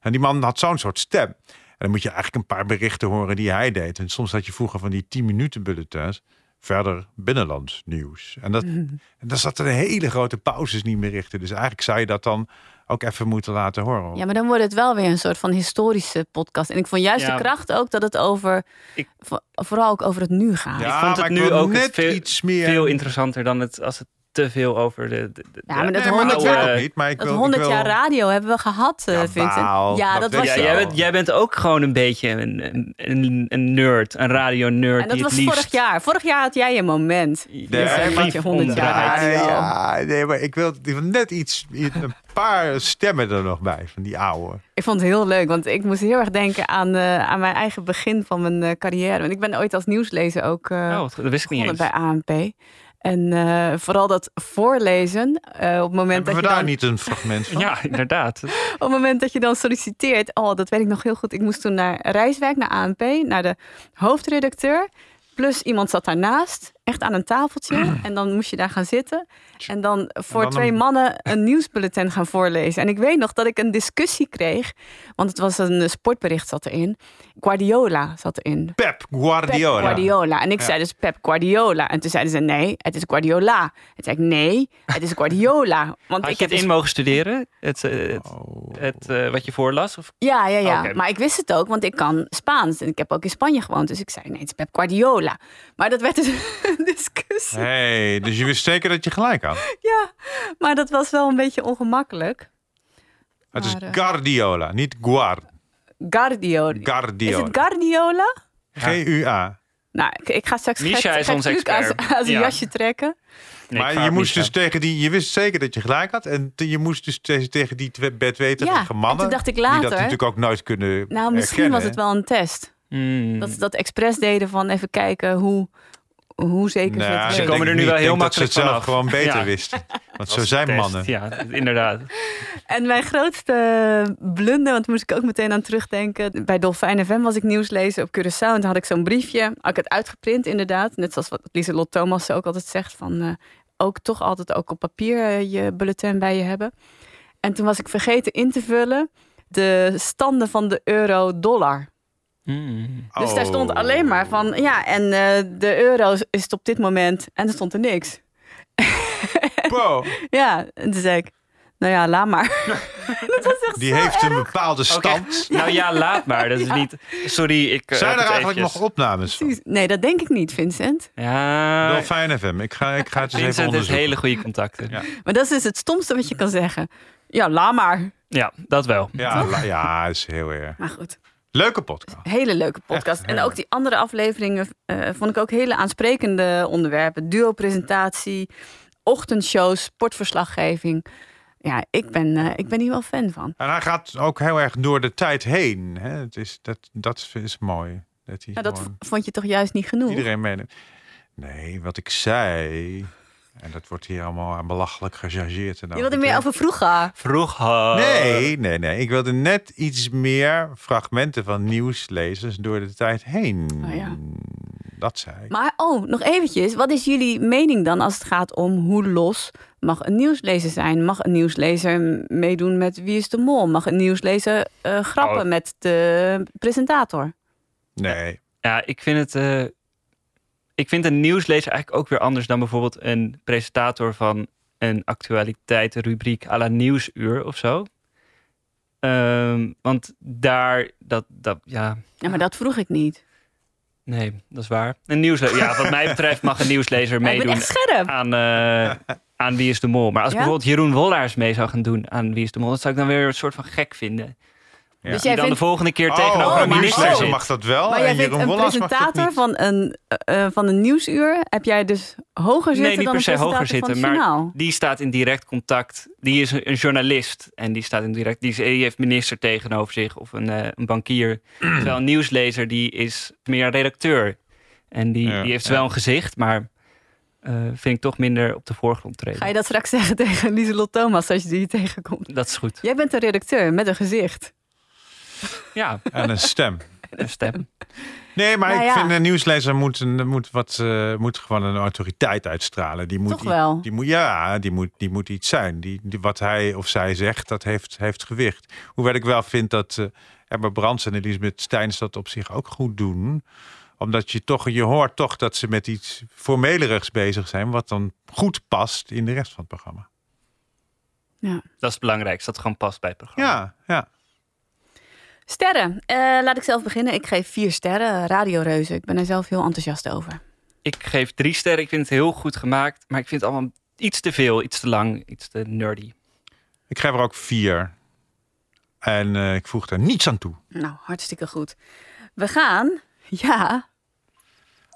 Speaker 4: En die man had zo'n soort stem. En dan moet je eigenlijk een paar berichten horen die hij deed. En soms had je vroeger van die 10 minuten bulletins. Verder binnenlands nieuws. En, dat, en daar zaten hele grote pauzes niet meer richten. Dus eigenlijk zou je dat dan ook even moeten laten horen.
Speaker 2: Ja, maar dan wordt het wel weer een soort van historische podcast. En ik vond juist
Speaker 3: Ja.
Speaker 2: de kracht ook dat het over, vo- vooral ook over het nu gaat.
Speaker 3: ik vond het nu ook
Speaker 4: net
Speaker 3: veel,
Speaker 4: iets meer-
Speaker 3: veel interessanter dan het, als het te veel over de. de, de-
Speaker 2: Ja, maar dat
Speaker 3: de
Speaker 2: 100
Speaker 3: oude-
Speaker 2: jaar-
Speaker 4: ook niet, maar ik
Speaker 2: dat
Speaker 4: wil- ik
Speaker 2: 100
Speaker 4: wil-
Speaker 2: jaar radio hebben we gehad, eh, Vincent.
Speaker 4: wauw,
Speaker 2: Ja,
Speaker 4: dat
Speaker 2: was
Speaker 3: Ja,
Speaker 4: ik
Speaker 3: jij, bent, jij bent ook gewoon een beetje een, een, een, een nerd, een radio-nerd.
Speaker 2: En dat
Speaker 3: die
Speaker 2: was
Speaker 3: het liefst
Speaker 2: vorig jaar. Vorig jaar had jij moment. Dus, eh, je 100 jaar
Speaker 4: Ja,
Speaker 2: radio.
Speaker 4: ja, nee, maar ik wil net iets, een paar stemmen er nog bij, van die oude.
Speaker 2: Ik vond het heel leuk, want ik moest heel erg denken aan, eh, aan mijn eigen begin van mijn eh, carrière. Want ik ben ooit als nieuwslezer ook eh
Speaker 3: Oh, dat wist ik niet
Speaker 2: begonnen
Speaker 3: eens.
Speaker 2: bij ANP. En eh, vooral dat voorlezen, eh, op het moment
Speaker 4: Hebben
Speaker 2: dat
Speaker 4: we
Speaker 2: je
Speaker 4: daar
Speaker 2: dan...
Speaker 4: niet een fragment van?
Speaker 3: Ja, inderdaad.
Speaker 2: Op het moment dat je dan solliciteert, oh, dat weet ik nog heel goed. Ik moest toen naar Rijswijk, naar ANP, naar de hoofdredacteur. Plus iemand zat daarnaast, echt aan een tafeltje. En dan moest je daar gaan zitten. En dan voor
Speaker 4: dan
Speaker 2: twee
Speaker 4: een-
Speaker 2: mannen een nieuwsbulletin gaan voorlezen. En ik weet nog dat ik een discussie kreeg. Want het was een sportbericht zat erin. Guardiola zat erin.
Speaker 4: Pep Guardiola.
Speaker 2: Pep Guardiola. En ik
Speaker 4: Ja.
Speaker 2: zei dus Pep Guardiola. En toen zeiden ze nee, het is Guardiola. En toen zei ik nee, het is Guardiola. Want
Speaker 3: Had
Speaker 2: ik
Speaker 3: je
Speaker 2: heb
Speaker 3: het in
Speaker 2: dus-
Speaker 3: mogen studeren? Het, eh, het, het, eh, wat je voorlas? Of?
Speaker 2: Ja, ja, ja. Maar ik wist het ook, want ik kan Spaans. En ik heb ook in Spanje gewoond. Dus ik zei, nee, het is Pep Guardiola. Maar dat werd dus een discussie.
Speaker 4: Hey, dus je wist zeker dat je gelijk had.
Speaker 2: Ja, maar dat was wel een beetje ongemakkelijk.
Speaker 4: Het is
Speaker 2: Maar, eh,
Speaker 4: Guardiola, niet Guard.
Speaker 2: Guardiola.
Speaker 4: Guardiola.
Speaker 2: Is het Guardiola?
Speaker 4: G-U-A.
Speaker 2: Nou, ik, ik ga straks
Speaker 3: Misha is
Speaker 2: Gert
Speaker 3: ons
Speaker 2: aan
Speaker 3: expert.
Speaker 2: z- aan zijn
Speaker 3: Ja.
Speaker 2: jasje trekken.
Speaker 3: Nee, ik
Speaker 4: maar
Speaker 3: vraag
Speaker 4: je moest
Speaker 3: Misha.
Speaker 4: dus tegen die, je wist zeker dat je gelijk had. En te- je moest dus te- tegen die twee bedweterige
Speaker 2: Ja, en
Speaker 4: mannen.
Speaker 2: toen dacht ik
Speaker 4: Die dat
Speaker 2: later-
Speaker 4: natuurlijk ook nooit kunnen.
Speaker 2: Nou, misschien was het wel een test.
Speaker 3: Hmm.
Speaker 2: Dat ze dat expres deden van even kijken hoe, hoe zeker ze
Speaker 4: Nou,
Speaker 2: het
Speaker 4: ik
Speaker 3: Ze komen er nu wel heel
Speaker 4: Ik denk dat ze
Speaker 3: makkelijk
Speaker 4: het zelf
Speaker 3: vanaf.
Speaker 4: gewoon beter
Speaker 3: Ja.
Speaker 4: wisten. Want zo zijn
Speaker 3: test.
Speaker 4: mannen.
Speaker 3: Ja, inderdaad.
Speaker 2: En mijn grootste blunder, want daar moest ik ook meteen aan terugdenken. Bij Dolfijn FM was ik nieuwslezer op Curaçao. En toen had ik zo'n briefje. Had ik het uitgeprint inderdaad. Net zoals wat Lieselot Thomas ook altijd zegt. Van, eh, ook toch altijd ook op papier eh, je bulletin bij je hebben. En toen was ik vergeten in te vullen de standen van de euro-dollar.
Speaker 3: Hmm.
Speaker 2: Dus daar stond
Speaker 4: Oh.
Speaker 2: alleen maar van, ja, en eh, de euro is het op dit moment. En er stond er niks.
Speaker 4: Wow,
Speaker 2: Ja, en toen zei ik, nou ja, laat maar. dat was echt
Speaker 4: die
Speaker 2: zo
Speaker 4: heeft een bepaalde stand.
Speaker 3: Nou ja, laat maar. Dat is niet... Sorry, ik... eh,
Speaker 4: Zijn er eigenlijk
Speaker 3: eventjes-
Speaker 4: nog opnames van?
Speaker 2: Precies. Nee, dat denk ik niet, Vincent.
Speaker 3: Ja,
Speaker 4: Dolfijn FM. Ik ga, ik ga het eens even
Speaker 3: Vincent heeft hele goede contacten.
Speaker 4: Ja.
Speaker 3: Ja,
Speaker 2: Maar dat is dus het stomste wat je kan zeggen. Ja, laat maar.
Speaker 3: dat wel.
Speaker 4: Ja, la- ja, is heel erg.
Speaker 2: Maar goed,
Speaker 4: Leuke podcast.
Speaker 2: hele leuke podcast.
Speaker 4: Echt,
Speaker 2: en ook die andere afleveringen eh, vond ik ook hele aansprekende onderwerpen. Duo-presentatie, ochtendshows, sportverslaggeving. Ja, ik ben, eh, ik ben hier wel fan van.
Speaker 4: En hij gaat ook heel erg door de tijd heen. Hè? Het is, dat, dat is mooi. Dat hij
Speaker 2: Nou, dat vond je toch juist niet genoeg?
Speaker 4: iedereen meeneemt. Nee, wat ik zei... En dat wordt hier allemaal belachelijk gechargeerd. en
Speaker 2: Je wilde meer over vroeger.
Speaker 3: Vroeger.
Speaker 4: Nee, nee, nee. Ik wilde net iets meer fragmenten van nieuwslezers door de tijd heen.
Speaker 2: Oh ja.
Speaker 4: Dat zei ik.
Speaker 2: Maar oh, nog eventjes. Wat is jullie mening dan als het gaat om hoe los mag een nieuwslezer zijn? Mag een nieuwslezer meedoen met Wie is de Mol? Mag een nieuwslezer eh, grappen
Speaker 3: Oh.
Speaker 2: met de presentator?
Speaker 4: Nee.
Speaker 3: Ja, ik vind het. eh, ik vind een nieuwslezer eigenlijk ook weer anders dan bijvoorbeeld een presentator van een actualiteitenrubriek à la Nieuwsuur of zo. Ehm, want daar, dat, dat, ja,
Speaker 2: Ja, maar dat vroeg ik niet.
Speaker 3: nee, dat is waar. Een nieuwslezer, ja, wat mij betreft mag een nieuwslezer meedoen aan, eh, aan Wie is de Mol. Maar als
Speaker 2: Ja?
Speaker 3: bijvoorbeeld Jeroen Wollaars mee zou gaan doen aan Wie is de Mol, dat zou ik dan weer een soort van gek vinden.
Speaker 4: Ja.
Speaker 2: Dus
Speaker 3: Die
Speaker 2: jij
Speaker 3: dan
Speaker 2: vindt,
Speaker 3: de volgende keer
Speaker 4: Oh,
Speaker 3: tegenover
Speaker 2: oh,
Speaker 3: een minister
Speaker 2: oh.
Speaker 3: zit.
Speaker 4: mag dat wel.
Speaker 2: maar
Speaker 4: en
Speaker 2: jij vindt
Speaker 4: Jeroen
Speaker 2: een presentator van een, eh, eh, van een nieuwsuur, heb jij dus hoger zitten
Speaker 3: Nee, niet
Speaker 2: dan
Speaker 3: per
Speaker 2: een
Speaker 3: se hoger
Speaker 2: presentator
Speaker 3: zitten,
Speaker 2: van het
Speaker 3: maar die staat in direct contact. Die is een, een journalist en die staat in direct. Die, is- die heeft minister tegenover zich of een, eh, een bankier. Terwijl een nieuwslezer die is meer een redacteur en die,
Speaker 4: Ja,
Speaker 3: die heeft
Speaker 4: ja.
Speaker 3: wel een gezicht, maar eh, vind ik toch minder op de voorgrond treden.
Speaker 2: Ga je dat straks zeggen tegen Lieselot Thomas als je die tegenkomt?
Speaker 3: Dat is goed.
Speaker 2: Jij bent een redacteur met een gezicht.
Speaker 3: Ja,
Speaker 4: En een stem.
Speaker 3: een stem.
Speaker 4: Nee, maar
Speaker 2: Nou
Speaker 4: ik
Speaker 2: ja.
Speaker 4: vind een nieuwslezer moet, een, moet, wat, eh, moet gewoon een autoriteit uitstralen. Die moet
Speaker 2: Toch
Speaker 4: i-
Speaker 2: wel?
Speaker 4: Die moet, ja, die moet, die moet iets zijn. Die, die, wat hij of zij zegt, dat heeft, heeft gewicht. Hoewel ik wel vind dat eh Emma Brands en Elisabeth Steins dat op zich ook goed doen. Omdat je toch, je hoort toch dat ze met iets formelerigs bezig zijn. Wat dan goed past in de rest van het programma.
Speaker 2: Ja.
Speaker 3: Dat is het belangrijkste, dat het gewoon past bij het programma.
Speaker 4: Ja, ja.
Speaker 2: Sterren. Eh, laat ik zelf beginnen. Ik geef vier sterren. Radio Reuzen. Ik ben er zelf heel enthousiast over.
Speaker 3: Ik geef drie sterren. Ik vind het heel goed gemaakt, maar ik vind het allemaal iets te veel, iets te lang, iets te nerdy.
Speaker 4: Ik geef er ook vier. En eh, ik voeg er niets aan toe.
Speaker 2: Nou, hartstikke goed. We gaan, ja,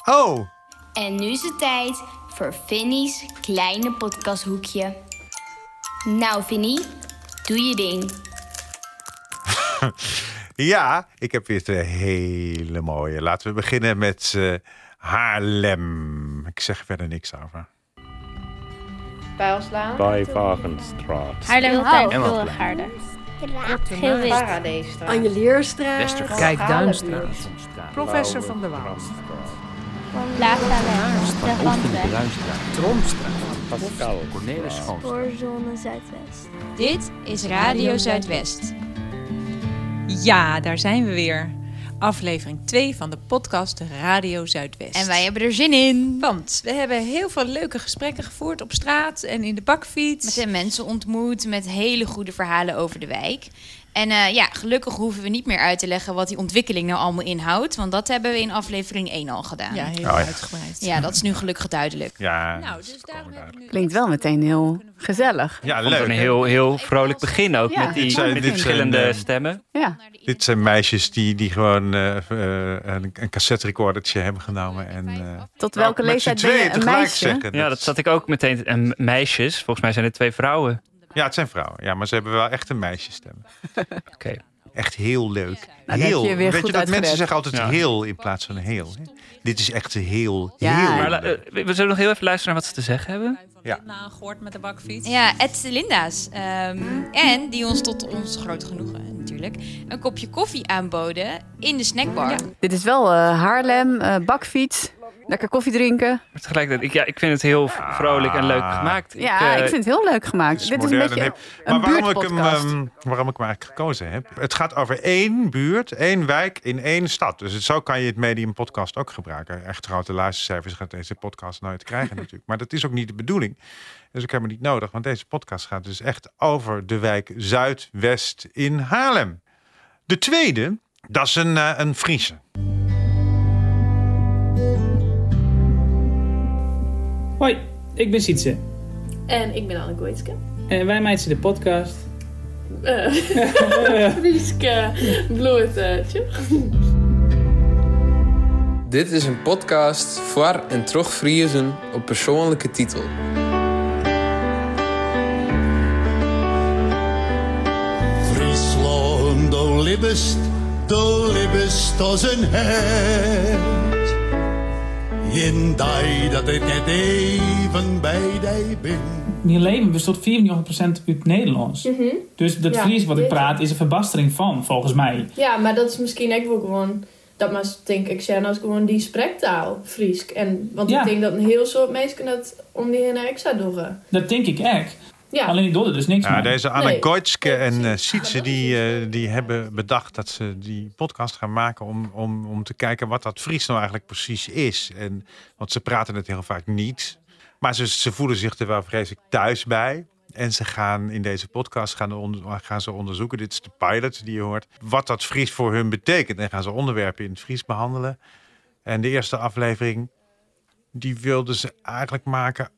Speaker 4: Oh,
Speaker 16: En nu is het tijd voor Vinnie's kleine podcasthoekje. Nou, Vinnie, doe je ding.
Speaker 4: Ja, ik heb weer twee hele mooie. Laten we beginnen met eh, Haarlem. Ik zeg er verder niks over.
Speaker 17: Pijlslaan.
Speaker 15: Bij Wagenstraat.
Speaker 17: Heel harder.
Speaker 18: Geel-wit.
Speaker 17: Paradeestraat.
Speaker 18: Anjelierstraat.
Speaker 17: Westerkijk, Duinstraat.
Speaker 18: Professor van der Waal.
Speaker 17: Laagvallei. De Randweg.
Speaker 18: Tromstraat.
Speaker 15: Pascal.
Speaker 18: Cornelis
Speaker 16: Spoorzone Zuidwest.
Speaker 19: Dit is Radio Zuidwest. Ja, daar zijn we weer. Aflevering 2 van de podcast Radio Zuidwest.
Speaker 14: En wij hebben er zin in.
Speaker 19: Want we hebben heel veel leuke gesprekken gevoerd op straat en in de bakfiets.
Speaker 14: We zijn mensen ontmoet met hele goede verhalen over de wijk.
Speaker 20: En eh, ja, gelukkig hoeven we niet meer uit te leggen wat die ontwikkeling nou allemaal inhoudt. Want dat hebben we in aflevering 1 al gedaan.
Speaker 19: Ja, heel
Speaker 4: Oh ja.
Speaker 19: uitgebreid.
Speaker 20: Ja, dat is nu gelukkig duidelijk.
Speaker 4: Ja,
Speaker 20: Nou, dus daarom nu...
Speaker 2: Klinkt wel meteen heel gezellig.
Speaker 4: ja leuk.
Speaker 3: Een heel, heel vrolijk begin ook.
Speaker 2: Ja.
Speaker 3: met die,
Speaker 4: zijn-
Speaker 3: met die verschillende stemmen.
Speaker 2: Ja.
Speaker 4: Dit zijn meisjes die, die gewoon eh, eh, een, een cassette recordertje hebben genomen. En, eh,
Speaker 2: Tot welke
Speaker 4: z'n
Speaker 2: leeftijd ben je een
Speaker 4: tegelijk
Speaker 2: meisje?
Speaker 4: zeggen.
Speaker 3: Ja, dat zat ik ook meteen. En meisjes, volgens mij zijn het twee vrouwen.
Speaker 4: Ja, het zijn vrouwen. Ja, maar ze hebben wel echt een meisjesstem.
Speaker 3: Oké.
Speaker 4: Echt heel leuk.
Speaker 2: Nou,
Speaker 4: heel.
Speaker 2: je weer
Speaker 4: Weet je dat mensen zeggen altijd
Speaker 3: Ja.
Speaker 4: heel in plaats van heel. Hè? Dit is echt heel,
Speaker 2: Ja.
Speaker 4: heel.
Speaker 3: Maar eh, we zullen nog heel even luisteren naar wat ze te zeggen hebben.
Speaker 4: Ja.
Speaker 19: gehoord met de bakfiets.
Speaker 20: Ja, Ed Linda's. Ehm, en die ons tot ons grote genoegen natuurlijk een kopje koffie aanboden in de snackbar.
Speaker 2: Dit is wel eh, Haarlem, eh, bakfiets, lekker koffie drinken.
Speaker 3: Maar tegelijkertijd, ik, ja, ik vind het heel vrolijk en leuk gemaakt.
Speaker 2: Ja,
Speaker 3: eh,
Speaker 2: ik vind het heel leuk gemaakt. Dit is een beetje
Speaker 4: hip.
Speaker 2: een
Speaker 4: Maar waarom ik, hem, ehm, waarom ik hem eigenlijk gekozen heb? Het gaat over één buurt, één wijk in één stad. Dus het- zo kan je het medium podcast ook gebruiken. Echt grote luistercijfers gaat deze podcast nooit krijgen natuurlijk. Maar dat is ook niet de bedoeling. Dus ik heb het niet nodig. Want deze podcast gaat dus echt over de wijk Zuidwest in Haarlem. De tweede, dat is een, eh, een Friese.
Speaker 21: Hoi, ik ben Sietse.
Speaker 17: En ik ben Anne Goitske.
Speaker 21: En wij meiden de podcast.
Speaker 17: Frieske bloedje.
Speaker 22: Dit is een podcast voor en terug Friesen op persoonlijke titel.
Speaker 23: Friesland, o libbest, o libbest als een hert. In die dat ik net even bij die ben.
Speaker 21: Mijn leven bestaat 94% uit Nederlands.
Speaker 17: Mhm.
Speaker 21: Dus dat
Speaker 17: Ja,
Speaker 21: Fries wat ik praat is een verbastering van, volgens mij.
Speaker 17: Ja, maar dat is misschien ook wel gewoon... Dat maar denk ik zijn als gewoon die spreektaal, Fries. En, want
Speaker 21: Ja.
Speaker 17: ik denk dat een heel soort mensen dat om die heen extra doen.
Speaker 21: Dat denk ik echt.
Speaker 17: Ja.
Speaker 21: Alleen ik doe er dus niks
Speaker 4: Ja,
Speaker 21: mee.
Speaker 4: deze Anne
Speaker 17: Nee.
Speaker 4: Goitske en eh Sietse die, eh, die hebben bedacht dat ze die podcast gaan maken om, om, om te kijken wat dat Fries nou eigenlijk precies is. En, want ze praten het heel vaak niet. Maar ze, ze voelen zich er wel vreselijk thuis bij. En ze gaan in deze podcast gaan, onder- gaan ze onderzoeken, dit is de pilot die je hoort, wat dat Fries voor hun betekent. En gaan ze onderwerpen in het Fries behandelen. En de eerste aflevering, die wilden ze eigenlijk maken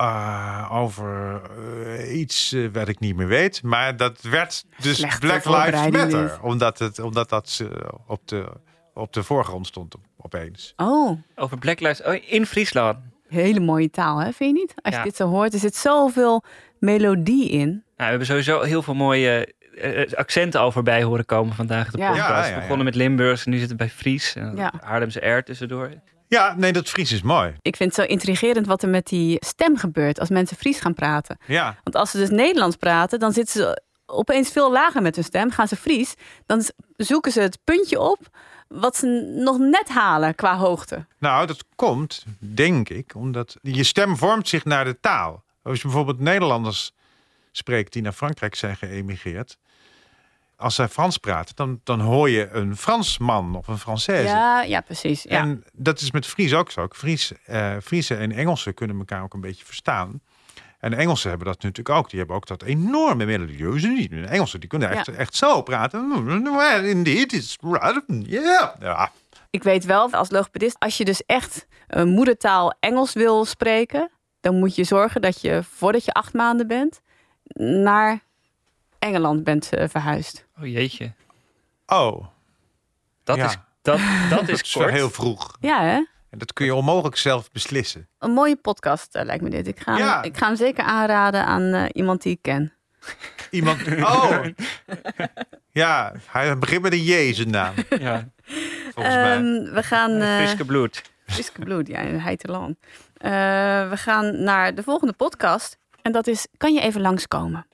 Speaker 4: Ah, over eh, iets eh, wat ik niet meer weet. Maar dat werd dus
Speaker 2: Slechte
Speaker 4: Black Lives Matter.
Speaker 2: dit.
Speaker 4: Omdat, het, omdat dat eh, op, de, op de voorgrond stond op- opeens.
Speaker 2: Oh,
Speaker 3: Over Black Lives oh, in Friesland.
Speaker 2: hele mooie taal, hè? vind je niet? Als
Speaker 3: Ja.
Speaker 2: je dit zo hoort, er zit zoveel melodie in.
Speaker 3: Nou, we hebben sowieso heel veel mooie eh, accenten al voorbij horen komen vandaag de
Speaker 2: Ja.
Speaker 3: podcast.
Speaker 4: Ja, ja,
Speaker 3: We
Speaker 4: ja.
Speaker 3: begonnen met Limburgs en nu zitten we bij Fries. En
Speaker 2: Ja.
Speaker 3: Haarlemse R tussendoor.
Speaker 4: Ja, nee, dat Fries is mooi.
Speaker 2: Ik vind het zo intrigerend wat er met die stem gebeurt als mensen Fries gaan praten.
Speaker 4: Ja,
Speaker 2: Want als ze dus Nederlands praten, dan zitten ze opeens veel lager met hun stem. Gaan ze Fries, dan zoeken ze het puntje op wat ze nog net halen qua hoogte.
Speaker 4: nou, dat komt, denk ik, omdat je stem vormt zich naar de taal. Als je bijvoorbeeld Nederlanders spreekt die naar Frankrijk zijn geëmigreerd. Als zij Frans praten, dan, dan hoor je een Fransman of een Française.
Speaker 2: Ja, ja, precies. Ja.
Speaker 4: En dat is met Fries ook zo. Fries, eh Friese en Engelsen kunnen elkaar ook een beetje verstaan. En de Engelsen hebben dat natuurlijk ook. Die hebben ook dat enorme melodieuze. niet. De Engelsen die kunnen echt,
Speaker 2: Ja.
Speaker 4: echt zo praten. Indeed, it's right. Yeah. Ja.
Speaker 2: Ik weet wel, als logopedist, als je dus echt een moedertaal Engels wil spreken, dan moet je zorgen dat je voordat je acht maanden bent naar Engeland bent eh, verhuisd.
Speaker 3: Oh jeetje.
Speaker 4: Oh.
Speaker 3: Dat
Speaker 4: Ja.
Speaker 3: is, dat, dat is kort.
Speaker 4: heel vroeg.
Speaker 2: Ja, hè?
Speaker 4: En dat kun je onmogelijk zelf beslissen.
Speaker 2: Een mooie podcast eh, lijkt me dit. Ik ga, hem, ik ga hem zeker aanraden aan eh, iemand die ik ken.
Speaker 4: Iemand. Oh. Ja, hij begint met een J, zijn naam.
Speaker 3: Ja.
Speaker 4: Volgens mij.
Speaker 2: Ehm, we gaan... eh,
Speaker 3: Friske bloed.
Speaker 2: Friske bloed, ja, in Heiterland. Eh we gaan naar de volgende podcast. En dat is, kan je even langskomen?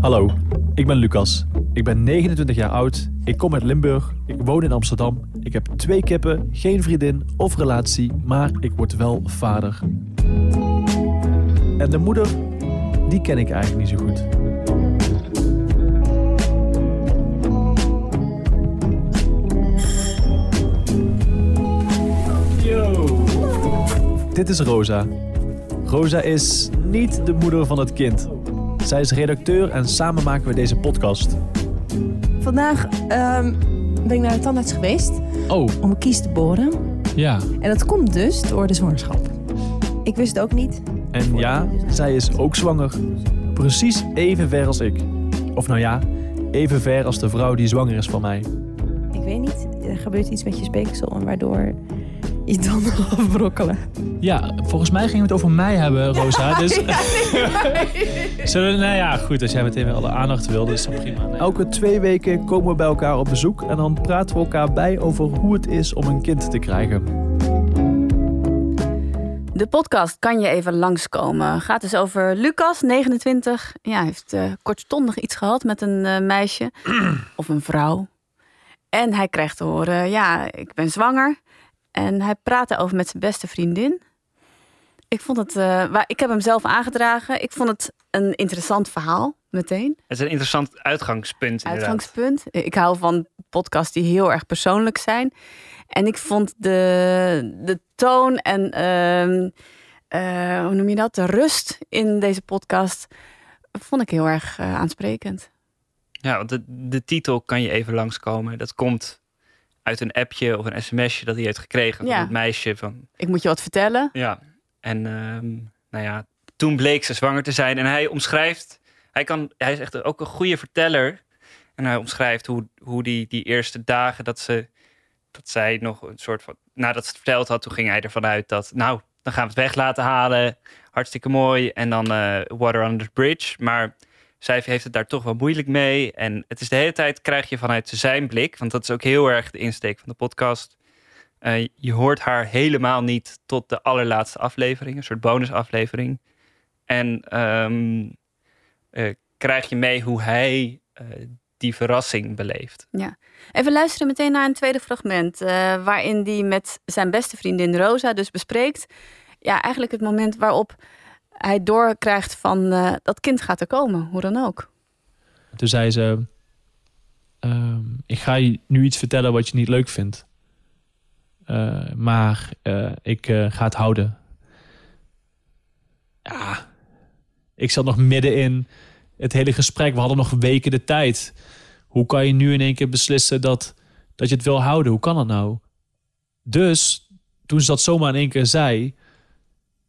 Speaker 24: Hallo, ik ben Lucas. Ik ben 29 jaar oud. Ik kom uit Limburg. Ik woon in Amsterdam. Ik heb twee kippen, geen vriendin of relatie, maar ik word wel vader. En de moeder, die ken ik eigenlijk niet zo goed. Dit is Rosa. Rosa is niet de moeder van het kind. Zij is redacteur en samen maken we deze podcast.
Speaker 25: Vandaag ehm, ben ik naar de tandarts geweest
Speaker 24: Oh,
Speaker 25: om een kies te boren.
Speaker 24: ja.
Speaker 25: En dat komt dus door de zwangerschap. Ik wist het ook niet.
Speaker 24: En ja, zij is ook zwanger. Precies even ver als ik. Of nou ja, even ver als de vrouw die zwanger is van mij.
Speaker 25: Ik weet niet, er gebeurt iets met je speeksel en waardoor tanden afbrokkelen.
Speaker 24: Ja, volgens mij gingen we het over mij hebben, Rosa. Dus Zullen we, nou ja, goed, als jij meteen weer alle aandacht wil, is dat prima. Elke twee weken komen we bij elkaar op bezoek en dan praten we elkaar bij over hoe het is om een kind te krijgen.
Speaker 2: De podcast kan je even langskomen. Gaat dus over Lucas, 29. Ja, hij heeft eh, kortstondig iets gehad met een eh, meisje of een vrouw. En hij krijgt te horen, ja, ik ben zwanger. En hij praat erover met zijn beste vriendin. Ik vond het, eh, waar, ik heb hem zelf aangedragen. Ik vond het een interessant verhaal, meteen.
Speaker 3: Het is een interessant uitgangspunt inderdaad.
Speaker 2: Uitgangspunt. Ik hou van podcasts die heel erg persoonlijk zijn. En ik vond de, de toon en ehm, eh, hoe noem je dat? De rust in deze podcast vond ik heel erg eh, aansprekend.
Speaker 3: Ja, want de, de titel kan je even langskomen. Dat komt uit een appje of een sms'je dat hij heeft gekregen van
Speaker 2: Ja.
Speaker 3: het meisje van
Speaker 2: Ik moet je wat vertellen.
Speaker 3: Ja, en ehm, nou ja, toen bleek ze zwanger te zijn. En hij omschrijft, hij, kan, hij is echt ook een goede verteller. En hij omschrijft hoe, hoe die, die eerste dagen dat ze, dat zij nog een soort van, nadat ze het verteld had, toen ging hij ervan uit dat, nou, dan gaan we het weg laten halen. Hartstikke mooi. En dan eh, water under the bridge. Maar zij heeft het daar toch wel moeilijk mee. En het is de hele tijd krijg je vanuit zijn blik, want dat is ook heel erg de insteek van de podcast. Eh, je hoort haar helemaal niet tot de allerlaatste aflevering, een soort bonusaflevering. En ehm, eh, krijg je mee hoe hij eh, die verrassing beleeft.
Speaker 2: Ja. Even luisteren meteen naar een tweede fragment. waarin hij met zijn beste vriendin Rosa dus bespreekt. Ja, eigenlijk het moment waarop hij doorkrijgt van eh, dat kind gaat er komen, hoe dan ook.
Speaker 24: Toen zei ze: ehm, Ik ga je nu iets vertellen wat je niet leuk vindt. Eh, maar eh, ik ga het houden. Ja, ik zat nog midden in het hele gesprek. We hadden nog weken de tijd. Hoe kan je nu in één keer beslissen dat, dat je het wil houden? Hoe kan dat nou? Dus toen ze dat zomaar in één keer zei,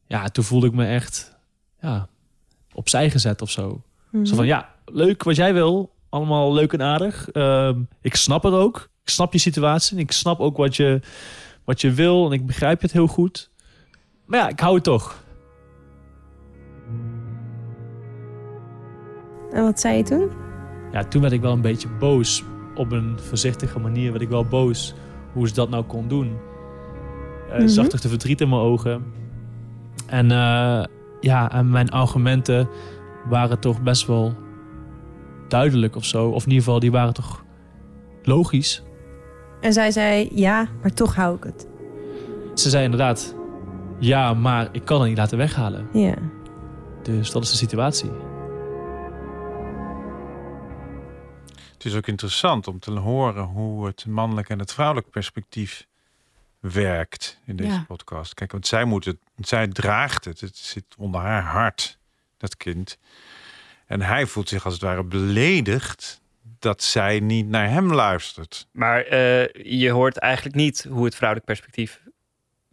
Speaker 24: ja, toen voelde ik me echt ja, opzij gezet of zo.
Speaker 25: Mhm.
Speaker 24: Zo van, ja, leuk wat jij wil. Allemaal leuk en aardig. Ehm, ik snap het ook. Ik snap je situatie. En ik snap ook wat je, wat je wil. En ik begrijp het heel goed. Maar ja, ik hou het toch.
Speaker 25: En wat zei je toen?
Speaker 24: Ja, toen werd ik wel een beetje boos. Op een voorzichtige manier werd ik wel boos. Hoe ze dat nou kon doen. Eh
Speaker 25: Mhm.
Speaker 24: Toch de verdriet in mijn ogen. En eh, ja, en mijn argumenten waren toch best wel duidelijk of zo. Of in ieder geval, die waren toch logisch.
Speaker 25: En zij zei, ja, maar toch hou ik het.
Speaker 24: Ze zei inderdaad, ja, maar ik kan het niet laten weghalen.
Speaker 25: Ja.
Speaker 24: Dus dat is de situatie.
Speaker 4: Het is ook interessant om te horen hoe het mannelijk en het vrouwelijk perspectief werkt in deze
Speaker 2: Ja.
Speaker 4: podcast. Kijk, want zij moet het, zij draagt het. Het zit onder haar hart, dat kind. En hij voelt zich als het ware beledigd dat zij niet naar hem luistert.
Speaker 3: Maar eh, je hoort eigenlijk niet hoe het vrouwelijk perspectief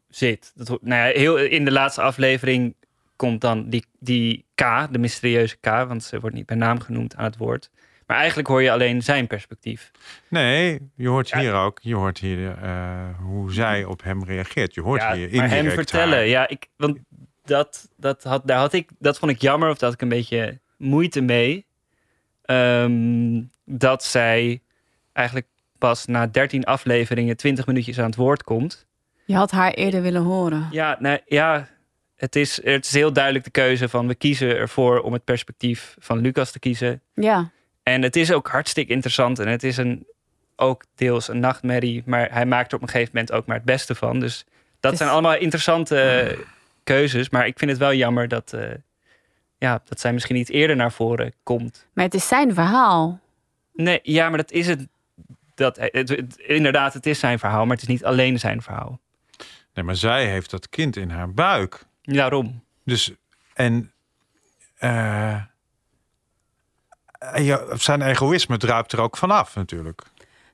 Speaker 3: zit. Dat, ho- nou ja, heel, in de laatste aflevering komt dan die, die K, de mysterieuze K, want ze wordt niet bij naam genoemd aan het woord. Maar eigenlijk hoor je alleen zijn perspectief.
Speaker 4: Nee, je hoort hier ook, je hoort hier eh, hoe zij op hem reageert. Je hoort
Speaker 3: ja,
Speaker 4: hier
Speaker 3: maar hem
Speaker 4: indirect
Speaker 3: vertellen,
Speaker 4: haar.
Speaker 3: ja, ik, want dat, dat, had, daar had ik, dat vond ik jammer, of daar had ik een beetje moeite mee. Ehm, dat zij eigenlijk pas na 13 afleveringen 20 minuutjes aan het woord komt.
Speaker 2: Je had haar eerder willen horen.
Speaker 3: Ja, nou, ja het, is, het is heel duidelijk de keuze van we kiezen ervoor om het perspectief van Lucas te kiezen.
Speaker 2: Ja.
Speaker 3: En het is ook hartstikke interessant en het is een, ook deels een nachtmerrie, maar hij maakt er op een gegeven moment ook maar het beste van. Dus dat
Speaker 2: is-
Speaker 3: zijn allemaal interessante eh, keuzes, maar ik vind het wel jammer dat, eh, ja, dat zij misschien niet eerder naar voren komt.
Speaker 2: Maar het is zijn verhaal.
Speaker 3: Nee, ja, maar dat is het. Dat, het, het- inderdaad, het is zijn verhaal, maar het is niet alleen zijn verhaal.
Speaker 4: Nee, maar zij heeft dat kind in haar buik.
Speaker 3: Daarom.
Speaker 4: Dus, en eh, zijn egoïsme druipt er ook vanaf natuurlijk.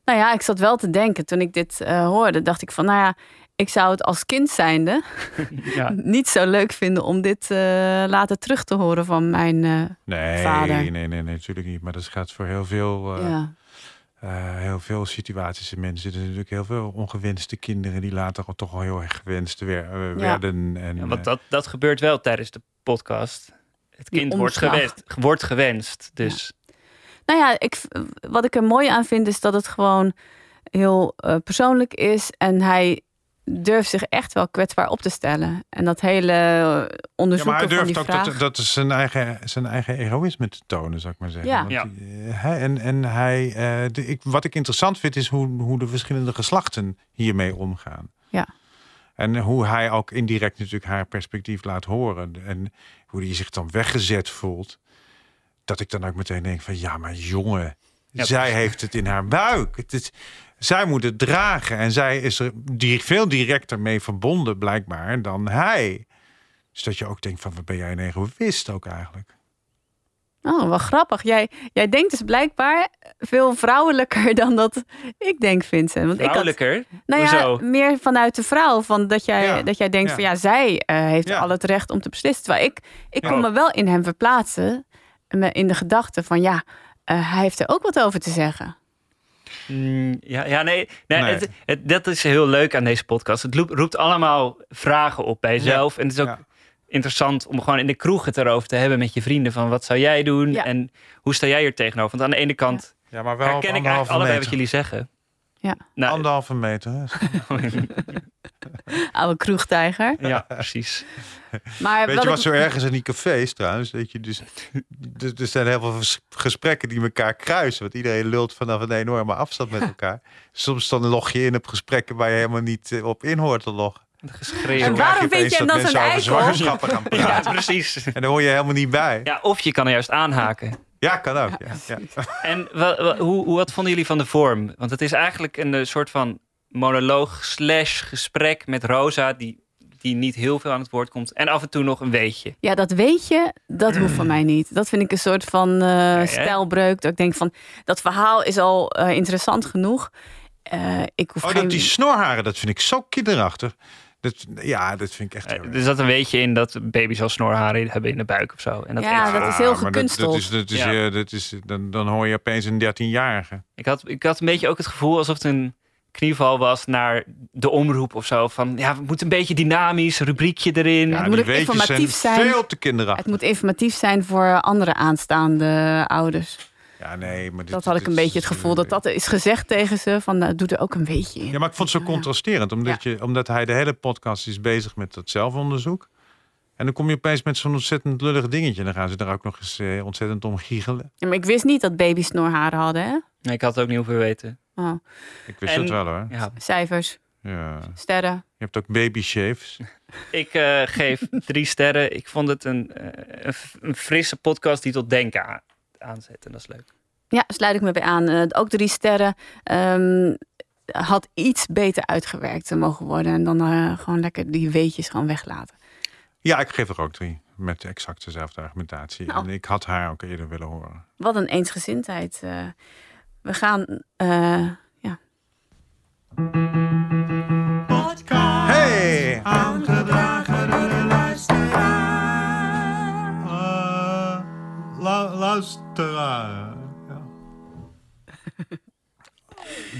Speaker 2: Nou ja, ik zat wel te denken toen ik dit eh, hoorde. Dacht ik van, nou ja, ik zou het als kind zijnde
Speaker 3: Ja.
Speaker 2: niet zo leuk vinden om dit eh, later terug te horen van mijn eh,
Speaker 4: Nee,
Speaker 2: vader.
Speaker 4: nee, nee, nee, natuurlijk niet. Maar dat gaat voor heel veel, eh,
Speaker 2: Ja.
Speaker 4: eh, heel veel situaties in mensen. Er zijn natuurlijk heel veel ongewenste kinderen die later al toch al heel erg gewenst wer- eh, werden. En,
Speaker 3: Ja, want
Speaker 4: eh,
Speaker 3: dat, dat gebeurt wel tijdens de podcast. Het kind wordt gewenst, wordt gewenst. Dus
Speaker 2: Nou ja, ik, wat ik er mooi aan vind is dat het gewoon heel eh, persoonlijk is. En hij durft zich echt wel kwetsbaar op te stellen. En dat hele eh,
Speaker 4: ja, maar hij
Speaker 2: van
Speaker 4: durft
Speaker 2: die
Speaker 4: ook
Speaker 2: vraag...
Speaker 4: dat, dat is zijn eigen, zijn eigen egoïsme te tonen, zou ik maar zeggen.
Speaker 2: Ja.
Speaker 4: Want
Speaker 3: Ja.
Speaker 4: die, eh, hij, en, en hij, eh, de, ik, wat ik interessant vind, is hoe, hoe de verschillende geslachten hiermee omgaan.
Speaker 2: Ja.
Speaker 4: En hoe hij ook indirect natuurlijk haar perspectief laat horen. En hoe hij zich dan weggezet voelt. Dat ik dan ook meteen denk van ja, maar jongen,
Speaker 3: Ja,
Speaker 4: zij heeft het in haar buik. Het is, zij moet het dragen. En zij is er die, veel directer mee verbonden blijkbaar dan hij. Dus dat je ook denkt van wat ben jij een egoïst ook eigenlijk.
Speaker 2: Oh, wat grappig. Jij, jij denkt dus blijkbaar veel vrouwelijker dan dat ik denk, Vincent. Want ik had,
Speaker 3: vrouwelijker?
Speaker 2: nou ja,
Speaker 3: Hoezo?
Speaker 2: meer vanuit de vrouw. Van dat, jij,
Speaker 4: Ja,
Speaker 2: dat jij denkt
Speaker 4: ja.
Speaker 2: van ja, zij eh, heeft
Speaker 4: Ja.
Speaker 2: al het recht om te beslissen. Terwijl ik, ik kon me wel in hem verplaatsen. In de gedachte van ja, eh, hij heeft er ook wat over te zeggen.
Speaker 3: Mm, ja, ja, nee. nee,
Speaker 4: Nee.
Speaker 3: Het, het- dat is heel leuk aan deze podcast. Het roept, roept allemaal vragen op bij jezelf. En het is ook
Speaker 4: Ja.
Speaker 3: interessant om gewoon in de kroeg het erover te hebben met je vrienden. Van wat zou jij doen?
Speaker 2: Ja.
Speaker 3: En hoe sta jij hier tegenover? Want aan de ene kant
Speaker 4: Ja, maar wel
Speaker 3: herken ik eigenlijk allebei
Speaker 4: meter.
Speaker 3: wat jullie zeggen.
Speaker 2: Ja.
Speaker 3: Nou,
Speaker 4: Anderhalve meter.
Speaker 2: Oude kroegtijger.
Speaker 3: ja, precies.
Speaker 2: Maar
Speaker 4: Weet je wat
Speaker 2: ik-
Speaker 4: zo erg is in die cafés trouwens? Dat je dus, er, er zijn heel veel gesprekken die elkaar kruisen. Want iedereen lult vanaf een enorme afstand met elkaar. Soms dan log je in op gesprekken waar je helemaal niet eh, op in hoort te loggen.
Speaker 3: Geschreven.
Speaker 2: En waarom vind je hem dan
Speaker 4: mensen
Speaker 2: zo'n
Speaker 4: over
Speaker 2: eikel?
Speaker 4: zwangerschappen gaan
Speaker 3: Ja,
Speaker 4: praten.
Speaker 3: precies.
Speaker 4: En daar hoor je helemaal niet bij.
Speaker 3: Ja, of je kan er juist aanhaken.
Speaker 4: Ja, kan ook. Ja, ja.
Speaker 3: En wa- wa- hoe, hoe, wat vonden jullie van de vorm? Want het is eigenlijk een eh, soort van monoloog slash gesprek met Rosa... Die, die niet heel veel aan het woord komt. En af en toe nog een weetje.
Speaker 2: Ja, dat weet je, dat hoeft van mij niet. Dat vind ik een soort van eh, stijlbreuk. Dat ik denk van, dat verhaal is al eh, interessant genoeg. Eh, ik hoef
Speaker 4: Oh,
Speaker 2: geen...
Speaker 4: dat die snorharen, dat vind ik zo kinderachtig. Dat, ja, dat vind ik echt heel erg.
Speaker 3: Er zat een weetje in dat baby's al snorharen hebben in de buik of zo. En dat
Speaker 2: Ja, dat is heel
Speaker 4: dat, dat
Speaker 2: gekunsteld.
Speaker 4: is, dat is,
Speaker 3: Ja.
Speaker 4: eh, dat is, dan, dan hoor je opeens een 13-jarige.
Speaker 3: Ik had, ik had een beetje ook het gevoel alsof het een knieval was naar de omroep of zo. Van ja, het moet een beetje dynamisch, rubriekje erin.
Speaker 4: Ja,
Speaker 2: het moet ook informatief
Speaker 4: zijn veel te kinderachtig.
Speaker 2: Het moet informatief zijn voor andere aanstaande ouders.
Speaker 4: Ja, nee, maar dit,
Speaker 2: Dat had ik een beetje het gevoel dat dat is gezegd tegen ze. Van, nou, doe er ook een beetje in.
Speaker 4: Ja, maar ik vond het zo contrasterend. Omdat, je, omdat hij de hele podcast is bezig met dat zelfonderzoek. En dan kom je opeens met zo'n ontzettend lullig dingetje. En dan gaan ze er ook nog eens eh, ontzettend om giechelen.
Speaker 2: Ja, maar ik wist niet dat baby's snorharen hadden, hè?
Speaker 3: Nee, ik had het ook niet hoeven weten.
Speaker 2: Oh.
Speaker 4: Ik wist
Speaker 3: En-
Speaker 4: het wel hoor.
Speaker 3: Ja,
Speaker 2: Cijfers,
Speaker 4: Ja.
Speaker 2: sterren.
Speaker 4: Je hebt ook baby shaves.
Speaker 3: ik eh, geef drie sterren. Ik vond het een, eh, een, frisse podcast die tot denken aan, aanzet. En dat is leuk.
Speaker 2: Ja, sluit ik me bij aan. Eh, ook drie sterren. Ehm, had iets beter uitgewerkt mogen worden. En dan eh, gewoon lekker die weetjes gewoon weglaten.
Speaker 4: Ja, ik geef er ook drie. Met exact dezelfde argumentatie.
Speaker 2: Nou.
Speaker 4: En ik had haar ook eerder willen horen.
Speaker 2: Wat een eensgezindheid. We gaan... eh, ja.
Speaker 4: Hey!
Speaker 23: Aangedragen door de luisteraar. luisteraar.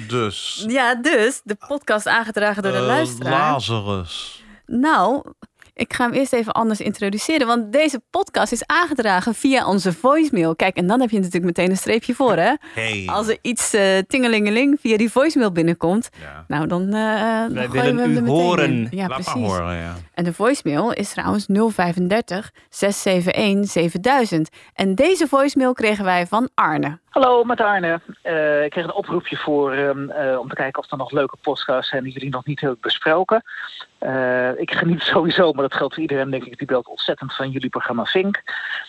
Speaker 4: Dus.
Speaker 2: ja, dus de podcast aangedragen door de luisteraar.
Speaker 4: Lazarus.
Speaker 2: Nou, ik ga hem eerst even anders introduceren. Want deze podcast is aangedragen via onze voicemail. Kijk, en dan heb je natuurlijk meteen een streepje voor, hè?
Speaker 4: Hey.
Speaker 2: Als er iets eh tingelingeling via die voicemail binnenkomt, nou dan, eh dan
Speaker 3: Wij willen
Speaker 2: we hem
Speaker 3: u horen.
Speaker 2: in. Ja,
Speaker 4: Laat
Speaker 2: precies.
Speaker 4: maar horen, ja.
Speaker 2: En de voicemail is trouwens 035 671 7000. En deze voicemail kregen wij van Arne.
Speaker 26: Hallo, met Arne. Eh, ik kreeg een oproepje voor ehm, eh, om te kijken of er nog leuke podcasts zijn die jullie nog niet hebben besproken. Eh, ik geniet sowieso, maar dat geldt voor iedereen, denk ik, die belt ontzettend van jullie programma Vink.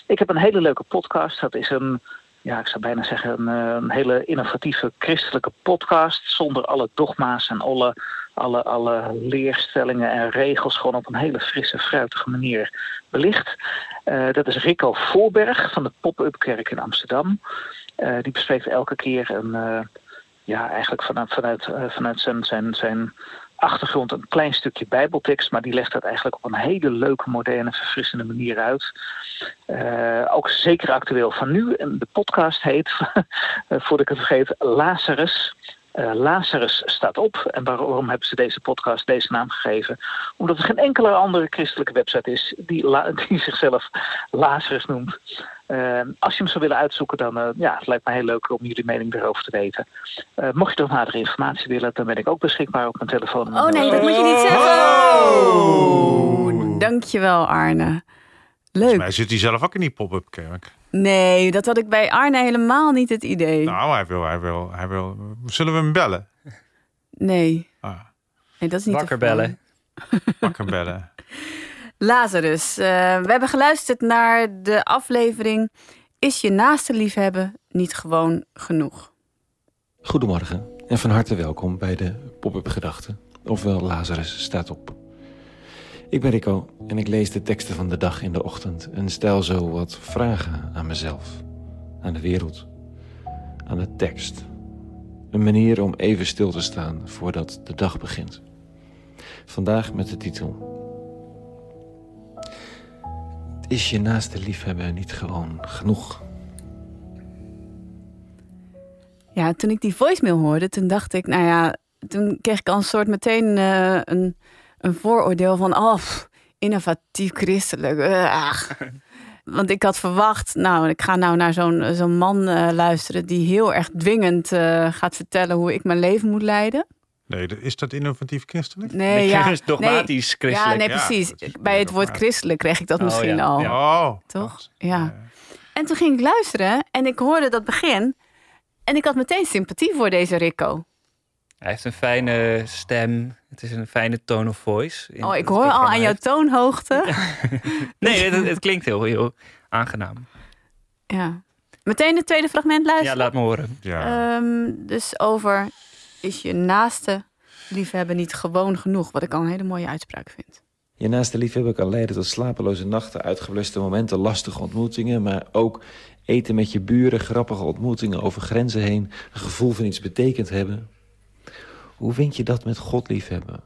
Speaker 26: Ik heb een hele leuke podcast. Dat is een ja, ik zou bijna zeggen, een, hele innovatieve christelijke podcast. Zonder alle dogma's en alle, alle, alle leerstellingen en regels. Gewoon op een hele frisse, fruitige manier belicht. Dat is Rico Voorberg van de Pop-Up Kerk in Amsterdam. Eh, die bespreekt elke keer een, eh, ja, eigenlijk vanuit, vanuit, eh, vanuit zijn, zijn, zijn achtergrond een klein stukje Bijbeltekst, maar die legt dat eigenlijk op een hele leuke, moderne, verfrissende manier uit. Ook zeker actueel van nu. En de podcast heet, voordat ik het vergeet, Lazarus. Eh, Lazarus staat op. En waarom hebben ze deze podcast deze naam gegeven? Omdat er geen enkele andere christelijke website is die, la- die zichzelf Lazarus noemt. Eh, als je hem zou willen uitzoeken, dan uh, ja, het lijkt me heel leuk om jullie mening erover te weten. Uh, mocht je nog nadere informatie willen, dan ben ik ook beschikbaar op mijn telefoon.
Speaker 2: Oh nee, dat moet je niet zeggen. Oh, dankjewel Arne. Leuk.
Speaker 4: Maar zit hij zelf ook in die pop-up kerk?
Speaker 2: Nee, dat had ik bij Arne helemaal niet het idee.
Speaker 4: Nou, hij wil, hij wil, hij wil. Zullen we hem bellen?
Speaker 2: Nee.
Speaker 4: Ah.
Speaker 2: Nee, dat is niet
Speaker 3: Wakker bellen.
Speaker 4: Wakker bellen.
Speaker 2: Lazarus, uh, we hebben geluisterd naar de aflevering Is je naaste liefhebben niet gewoon genoeg?
Speaker 27: Goedemorgen en van harte welkom bij de Pop-up Gedachten, ofwel Lazarus staat op. Ik ben Rico en ik lees de teksten van de dag in de ochtend en stel zo wat vragen aan mezelf, aan de wereld, aan de tekst. Een manier om even stil te staan voordat de dag begint. Vandaag met de titel Is je naaste liefhebben niet gewoon genoeg?
Speaker 2: Ja, toen ik die voicemail hoorde, toen dacht ik, nou ja, toen kreeg ik al een soort meteen uh, een, een vooroordeel van, oh, pff, innovatief christelijk. Uh, Want ik had verwacht, nou, ik ga nou naar zo'n zo'n man uh, luisteren die heel erg dwingend uh, gaat vertellen hoe ik mijn leven moet leiden.
Speaker 4: Nee, is dat innovatief christelijk?
Speaker 2: Nee, ja.
Speaker 3: is dogmatisch
Speaker 2: nee,
Speaker 3: christelijk.
Speaker 2: Ja, nee, precies. Ja, Bij het woord christelijk kreeg ik dat
Speaker 3: oh,
Speaker 2: misschien
Speaker 3: ja.
Speaker 2: al.
Speaker 4: Ja. Oh,
Speaker 2: toch? Ja. En toen ging ik luisteren en ik hoorde dat begin. En ik had meteen sympathie voor deze Rico.
Speaker 3: Hij heeft een fijne stem. Het is een fijne tone of voice.
Speaker 2: Oh, ik hoor al aan jouw toonhoogte.
Speaker 3: nee, het, het, klinkt heel, heel aangenaam.
Speaker 2: Ja. Meteen het tweede fragment luisteren?
Speaker 3: Ja, laat me horen.
Speaker 4: Ja.
Speaker 2: Um, dus over is je naaste liefhebben niet gewoon genoeg? Wat ik al een hele mooie uitspraak vind.
Speaker 27: Je naaste liefhebben kan leiden tot slapeloze nachten, uitgebluste momenten, lastige ontmoetingen, maar ook eten met je buren, grappige ontmoetingen over grenzen heen, een gevoel van iets betekend hebben. Hoe vind je dat met God liefhebben?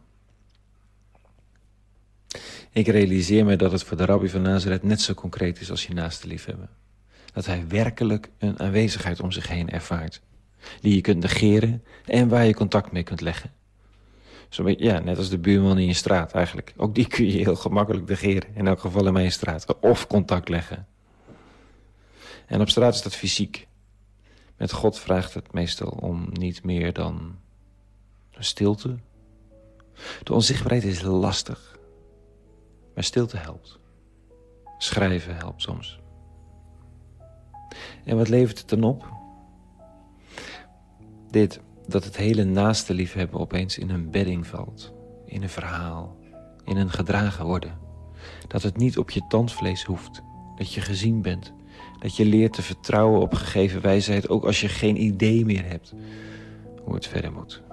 Speaker 27: Ik realiseer me dat het voor de rabbi van Nazareth net zo concreet is als je naaste liefhebben. Dat hij werkelijk een aanwezigheid om zich heen ervaart, die je kunt negeren en waar je contact mee kunt leggen. Zo ja, net als de buurman in je straat eigenlijk. Ook die kun je heel gemakkelijk negeren, in elk geval in mijn straat, of contact leggen. En op straat is dat fysiek. Met God vraagt het meestal om niet meer dan stilte. De onzichtbaarheid is lastig. Maar stilte helpt. Schrijven helpt soms. En wat levert het dan op? Dit, dat het hele naaste liefhebben opeens in een bedding valt. In een verhaal. In een gedragen worden. Dat het niet op je tandvlees hoeft. Dat je gezien bent. Dat je leert te vertrouwen op gegeven wijsheid, ook als je geen idee meer hebt hoe het verder moet.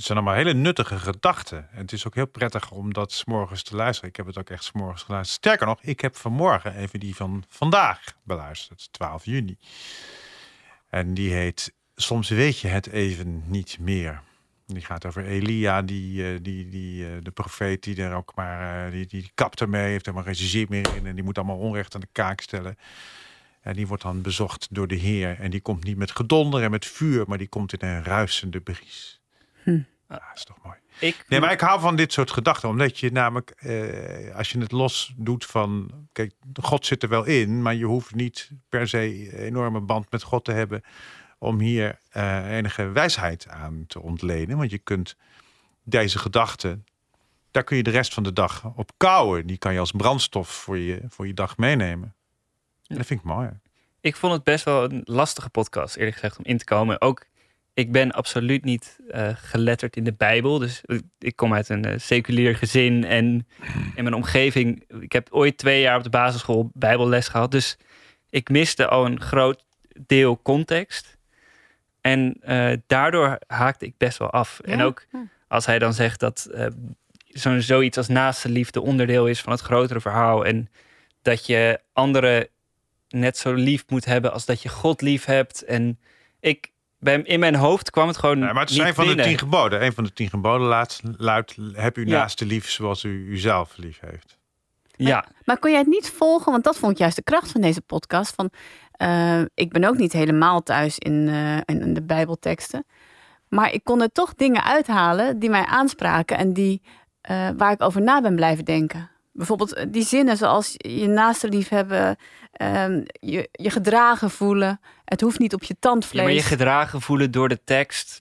Speaker 4: Het zijn allemaal hele nuttige gedachten. En het is ook heel prettig om dat s'morgens te luisteren. Ik heb het ook echt s'morgens geluisterd. Sterker nog, ik heb vanmorgen even die van vandaag beluisterd, 12 juni. En die heet Soms weet je het even niet meer. Die gaat over Elia, die, die, die, de profeet die er ook maar, die, die kapt ermee, heeft er maar geen zin meer in en die moet allemaal onrecht aan de kaak stellen. En die wordt dan bezocht door de Heer en die komt niet met gedonder en met vuur, maar die komt in een ruisende bries.
Speaker 2: Hm.
Speaker 4: Dat is toch mooi.
Speaker 3: Ik...
Speaker 4: Nee, maar ik hou van dit soort gedachten, omdat je namelijk, eh, als je het los doet van, kijk, God zit er wel in, maar je hoeft niet per se een enorme band met God te hebben om hier uh, enige wijsheid aan te ontlenen. Want je kunt deze gedachten, daar kun je de rest van de dag op kouwen. Die kan je als brandstof voor je, voor je dag meenemen. En dat vind ik mooi.
Speaker 3: Ik vond het best wel een lastige podcast, eerlijk gezegd, om in te komen. Ook, ik ben absoluut niet eh, geletterd in de Bijbel. Dus ik kom uit een eh, seculier gezin en in mijn omgeving. Ik heb ooit twee jaar op de basisschool Bijbelles gehad. Dus ik miste al een groot deel context. En eh, daardoor haakte ik best wel af. En ook als hij dan zegt dat zo'n zoiets als naaste liefde onderdeel is van het grotere verhaal. En dat je anderen net zo lief moet hebben als dat je God lief hebt. En ik, bij, in mijn hoofd kwam het gewoon.
Speaker 4: Ja, maar het zijn van de tien geboden. Een van de tien geboden laat, luidt, heb u
Speaker 3: Ja.
Speaker 4: naaste lief zoals u uzelf lief heeft.
Speaker 3: Ja,
Speaker 2: Maar kon jij het niet volgen? Want dat vond ik juist de kracht van deze podcast. Van, eh, ik ben ook niet helemaal thuis in, eh, in, in de Bijbelteksten. Maar ik kon er toch dingen uithalen die mij aanspraken en die, eh, waar ik over na ben blijven denken. Bijvoorbeeld eh, die zinnen zoals je naaste lief hebben, ehm, je, je gedragen voelen. Het hoeft niet op je
Speaker 3: Ja,
Speaker 2: tandvlees.
Speaker 3: maar je gedragen voelen door de tekst,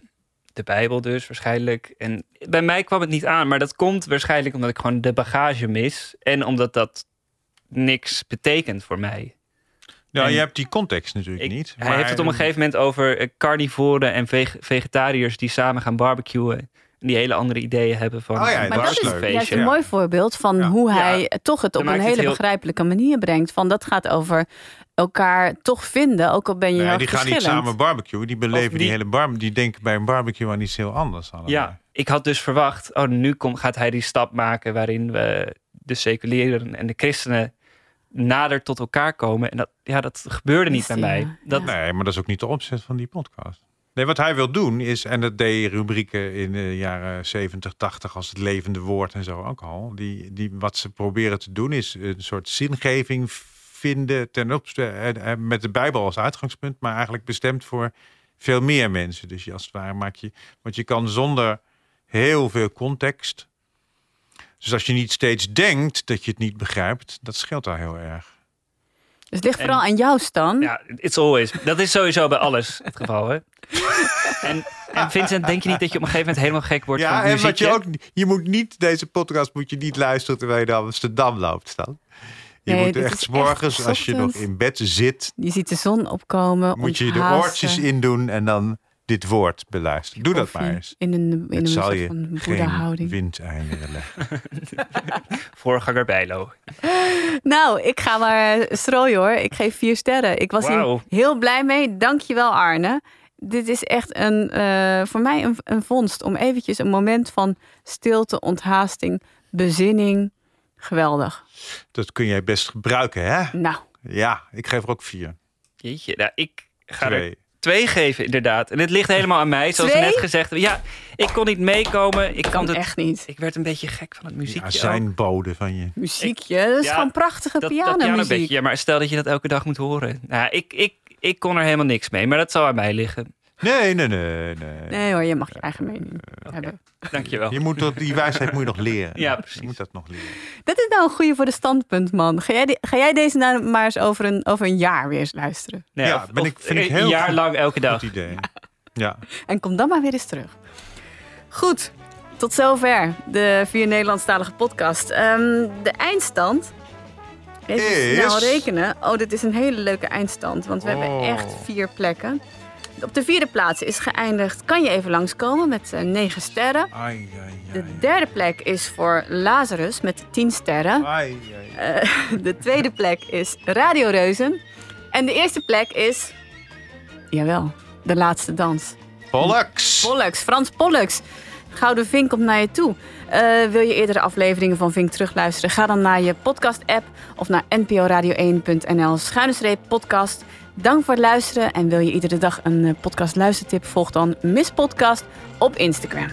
Speaker 3: de Bijbel dus waarschijnlijk. En bij mij kwam het niet aan, maar dat komt waarschijnlijk omdat ik gewoon de bagage mis. En omdat dat niks betekent voor mij.
Speaker 4: Nou,
Speaker 3: En
Speaker 4: je hebt die context natuurlijk niet.
Speaker 3: Hij heeft het op een gegeven moment over eh, carnivoren en vege- vegetariërs die samen gaan barbecuen. Die hele andere ideeën hebben van
Speaker 4: Oh ja,
Speaker 2: Maar dat is juist een mooi voorbeeld van hoe hij
Speaker 3: Ja.
Speaker 2: toch het op
Speaker 3: Dan
Speaker 2: een hele
Speaker 3: heel-
Speaker 2: begrijpelijke manier brengt. Van dat gaat over elkaar toch vinden, ook al ben je
Speaker 4: Nee, die gaan niet samen barbecuen. Die beleven die,
Speaker 3: die-
Speaker 4: hele bar Die denken bij een barbecue aan iets heel anders. allemaal.
Speaker 3: Ja, ik had dus verwacht, oh, nu kom, gaat hij die stap maken waarin we de seculieren en de christenen nader tot elkaar komen. En dat, ja, dat gebeurde niet bij mij. Dat,
Speaker 4: Nee, maar dat is ook niet de opzet van die podcast. Wat hij wil doen is, en dat deed rubrieken in de jaren 70, 80 als het levende woord en zo ook al. Die, die, wat ze proberen te doen is een soort zingeving vinden ten opzichte met de Bijbel als uitgangspunt, maar eigenlijk bestemd voor veel meer mensen. Dus als het ware maak je, want je kan zonder heel veel context. Dus als je niet steeds denkt dat je het niet begrijpt, dat scheelt daar heel erg.
Speaker 2: Dus het ligt vooral aan jou, Stan.
Speaker 3: Ja, it's always. Dat is sowieso bij alles het geval, hè? En, en Vincent, denk je niet dat je op een gegeven moment helemaal gek wordt
Speaker 4: Ja,
Speaker 3: van
Speaker 4: en wat je ook, je moet niet, deze podcast moet je niet luisteren terwijl je naar Amsterdam loopt staan. Je
Speaker 2: Nee,
Speaker 4: moet echt morgens,
Speaker 2: echt
Speaker 4: als je nog in bed zit,
Speaker 2: Je ziet de zon opkomen.
Speaker 4: moet je de oortjes in doen en dan dit woord beluisteren. Doe dat maar eens.
Speaker 2: In een, in een
Speaker 4: zal
Speaker 2: soort
Speaker 4: je
Speaker 2: van
Speaker 4: geen windeieren leggen.
Speaker 3: Voorganger Bijlo.
Speaker 2: Nou, ik ga maar eh, strooien hoor. Ik geef vier sterren. Ik was hier heel blij mee. Dankjewel Arne. Dit is echt een, eh, voor mij een, een vondst. Om eventjes een moment van stilte, onthaasting, bezinning. Geweldig.
Speaker 4: Dat kun jij best gebruiken, hè?
Speaker 2: Nou.
Speaker 4: Ja, ik geef er ook vier.
Speaker 3: Jeetje, nou, ik ga
Speaker 4: Twee.
Speaker 3: er twee geven, inderdaad. En het ligt helemaal aan mij, zoals
Speaker 2: Twee?
Speaker 3: net gezegd. Ja, ik kon niet meekomen. Ik
Speaker 2: Kan
Speaker 3: het,
Speaker 2: echt niet.
Speaker 3: Ik werd een beetje gek van het muziekje.
Speaker 4: Ja, zijn bode van je.
Speaker 2: Muziekje, dat is
Speaker 3: Ja,
Speaker 2: gewoon prachtige
Speaker 3: dat, dat
Speaker 2: pianomuziek.
Speaker 3: pianobeetje. Ja, maar stel dat je dat elke dag moet horen. Nou, ik, ik, ik kon er helemaal niks mee, maar dat zal aan mij liggen.
Speaker 4: Nee, nee, nee. nee.
Speaker 2: Nee hoor, je mag je eigen mening hebben.
Speaker 3: Dankjewel.
Speaker 4: Je moet dat, die wijsheid moet je nog leren.
Speaker 3: Ja, precies.
Speaker 4: Je moet dat nog leren.
Speaker 2: Dat is nou een goede voor de standpunt, man. Ga jij, die- ga jij deze nou maar eens over een, over een jaar weer eens luisteren?
Speaker 3: Nee,
Speaker 4: ja,
Speaker 3: of-
Speaker 4: ben
Speaker 3: of
Speaker 4: ik, vind ik
Speaker 3: een
Speaker 4: heel
Speaker 3: jaar
Speaker 4: goed-
Speaker 3: lang elke dag.
Speaker 4: Goed idee. Ja.
Speaker 2: En kom dan maar weer eens terug. Goed, tot zover de vier Nederlandstalige podcast. Ehm, de eindstand. Even
Speaker 4: Is-
Speaker 2: snel rekenen. Oh, dit is een hele leuke eindstand. Want we hebben
Speaker 4: Oh.
Speaker 2: echt vier plekken. Op de vierde plaats is geëindigd. Kan je even langskomen met eh, negen sterren.
Speaker 4: Ai, ai,
Speaker 2: De derde plek is voor Lazarus met tien sterren.
Speaker 4: ai, ai.
Speaker 2: Eh, de tweede plek is Radio Reuzen. En de eerste plek is. Jawel, de laatste dans.
Speaker 4: Pollux.
Speaker 2: Pollux, Frans Pollux. Gouden Vink komt naar je toe. Eh, wil je eerdere afleveringen van Vink terugluisteren? Ga dan naar je podcast-app of naar nporadio1.nl schuine streep podcast. Dank voor het luisteren en wil je iedere dag een eh, podcast luistertip? Volg dan Miss Podcast op Instagram.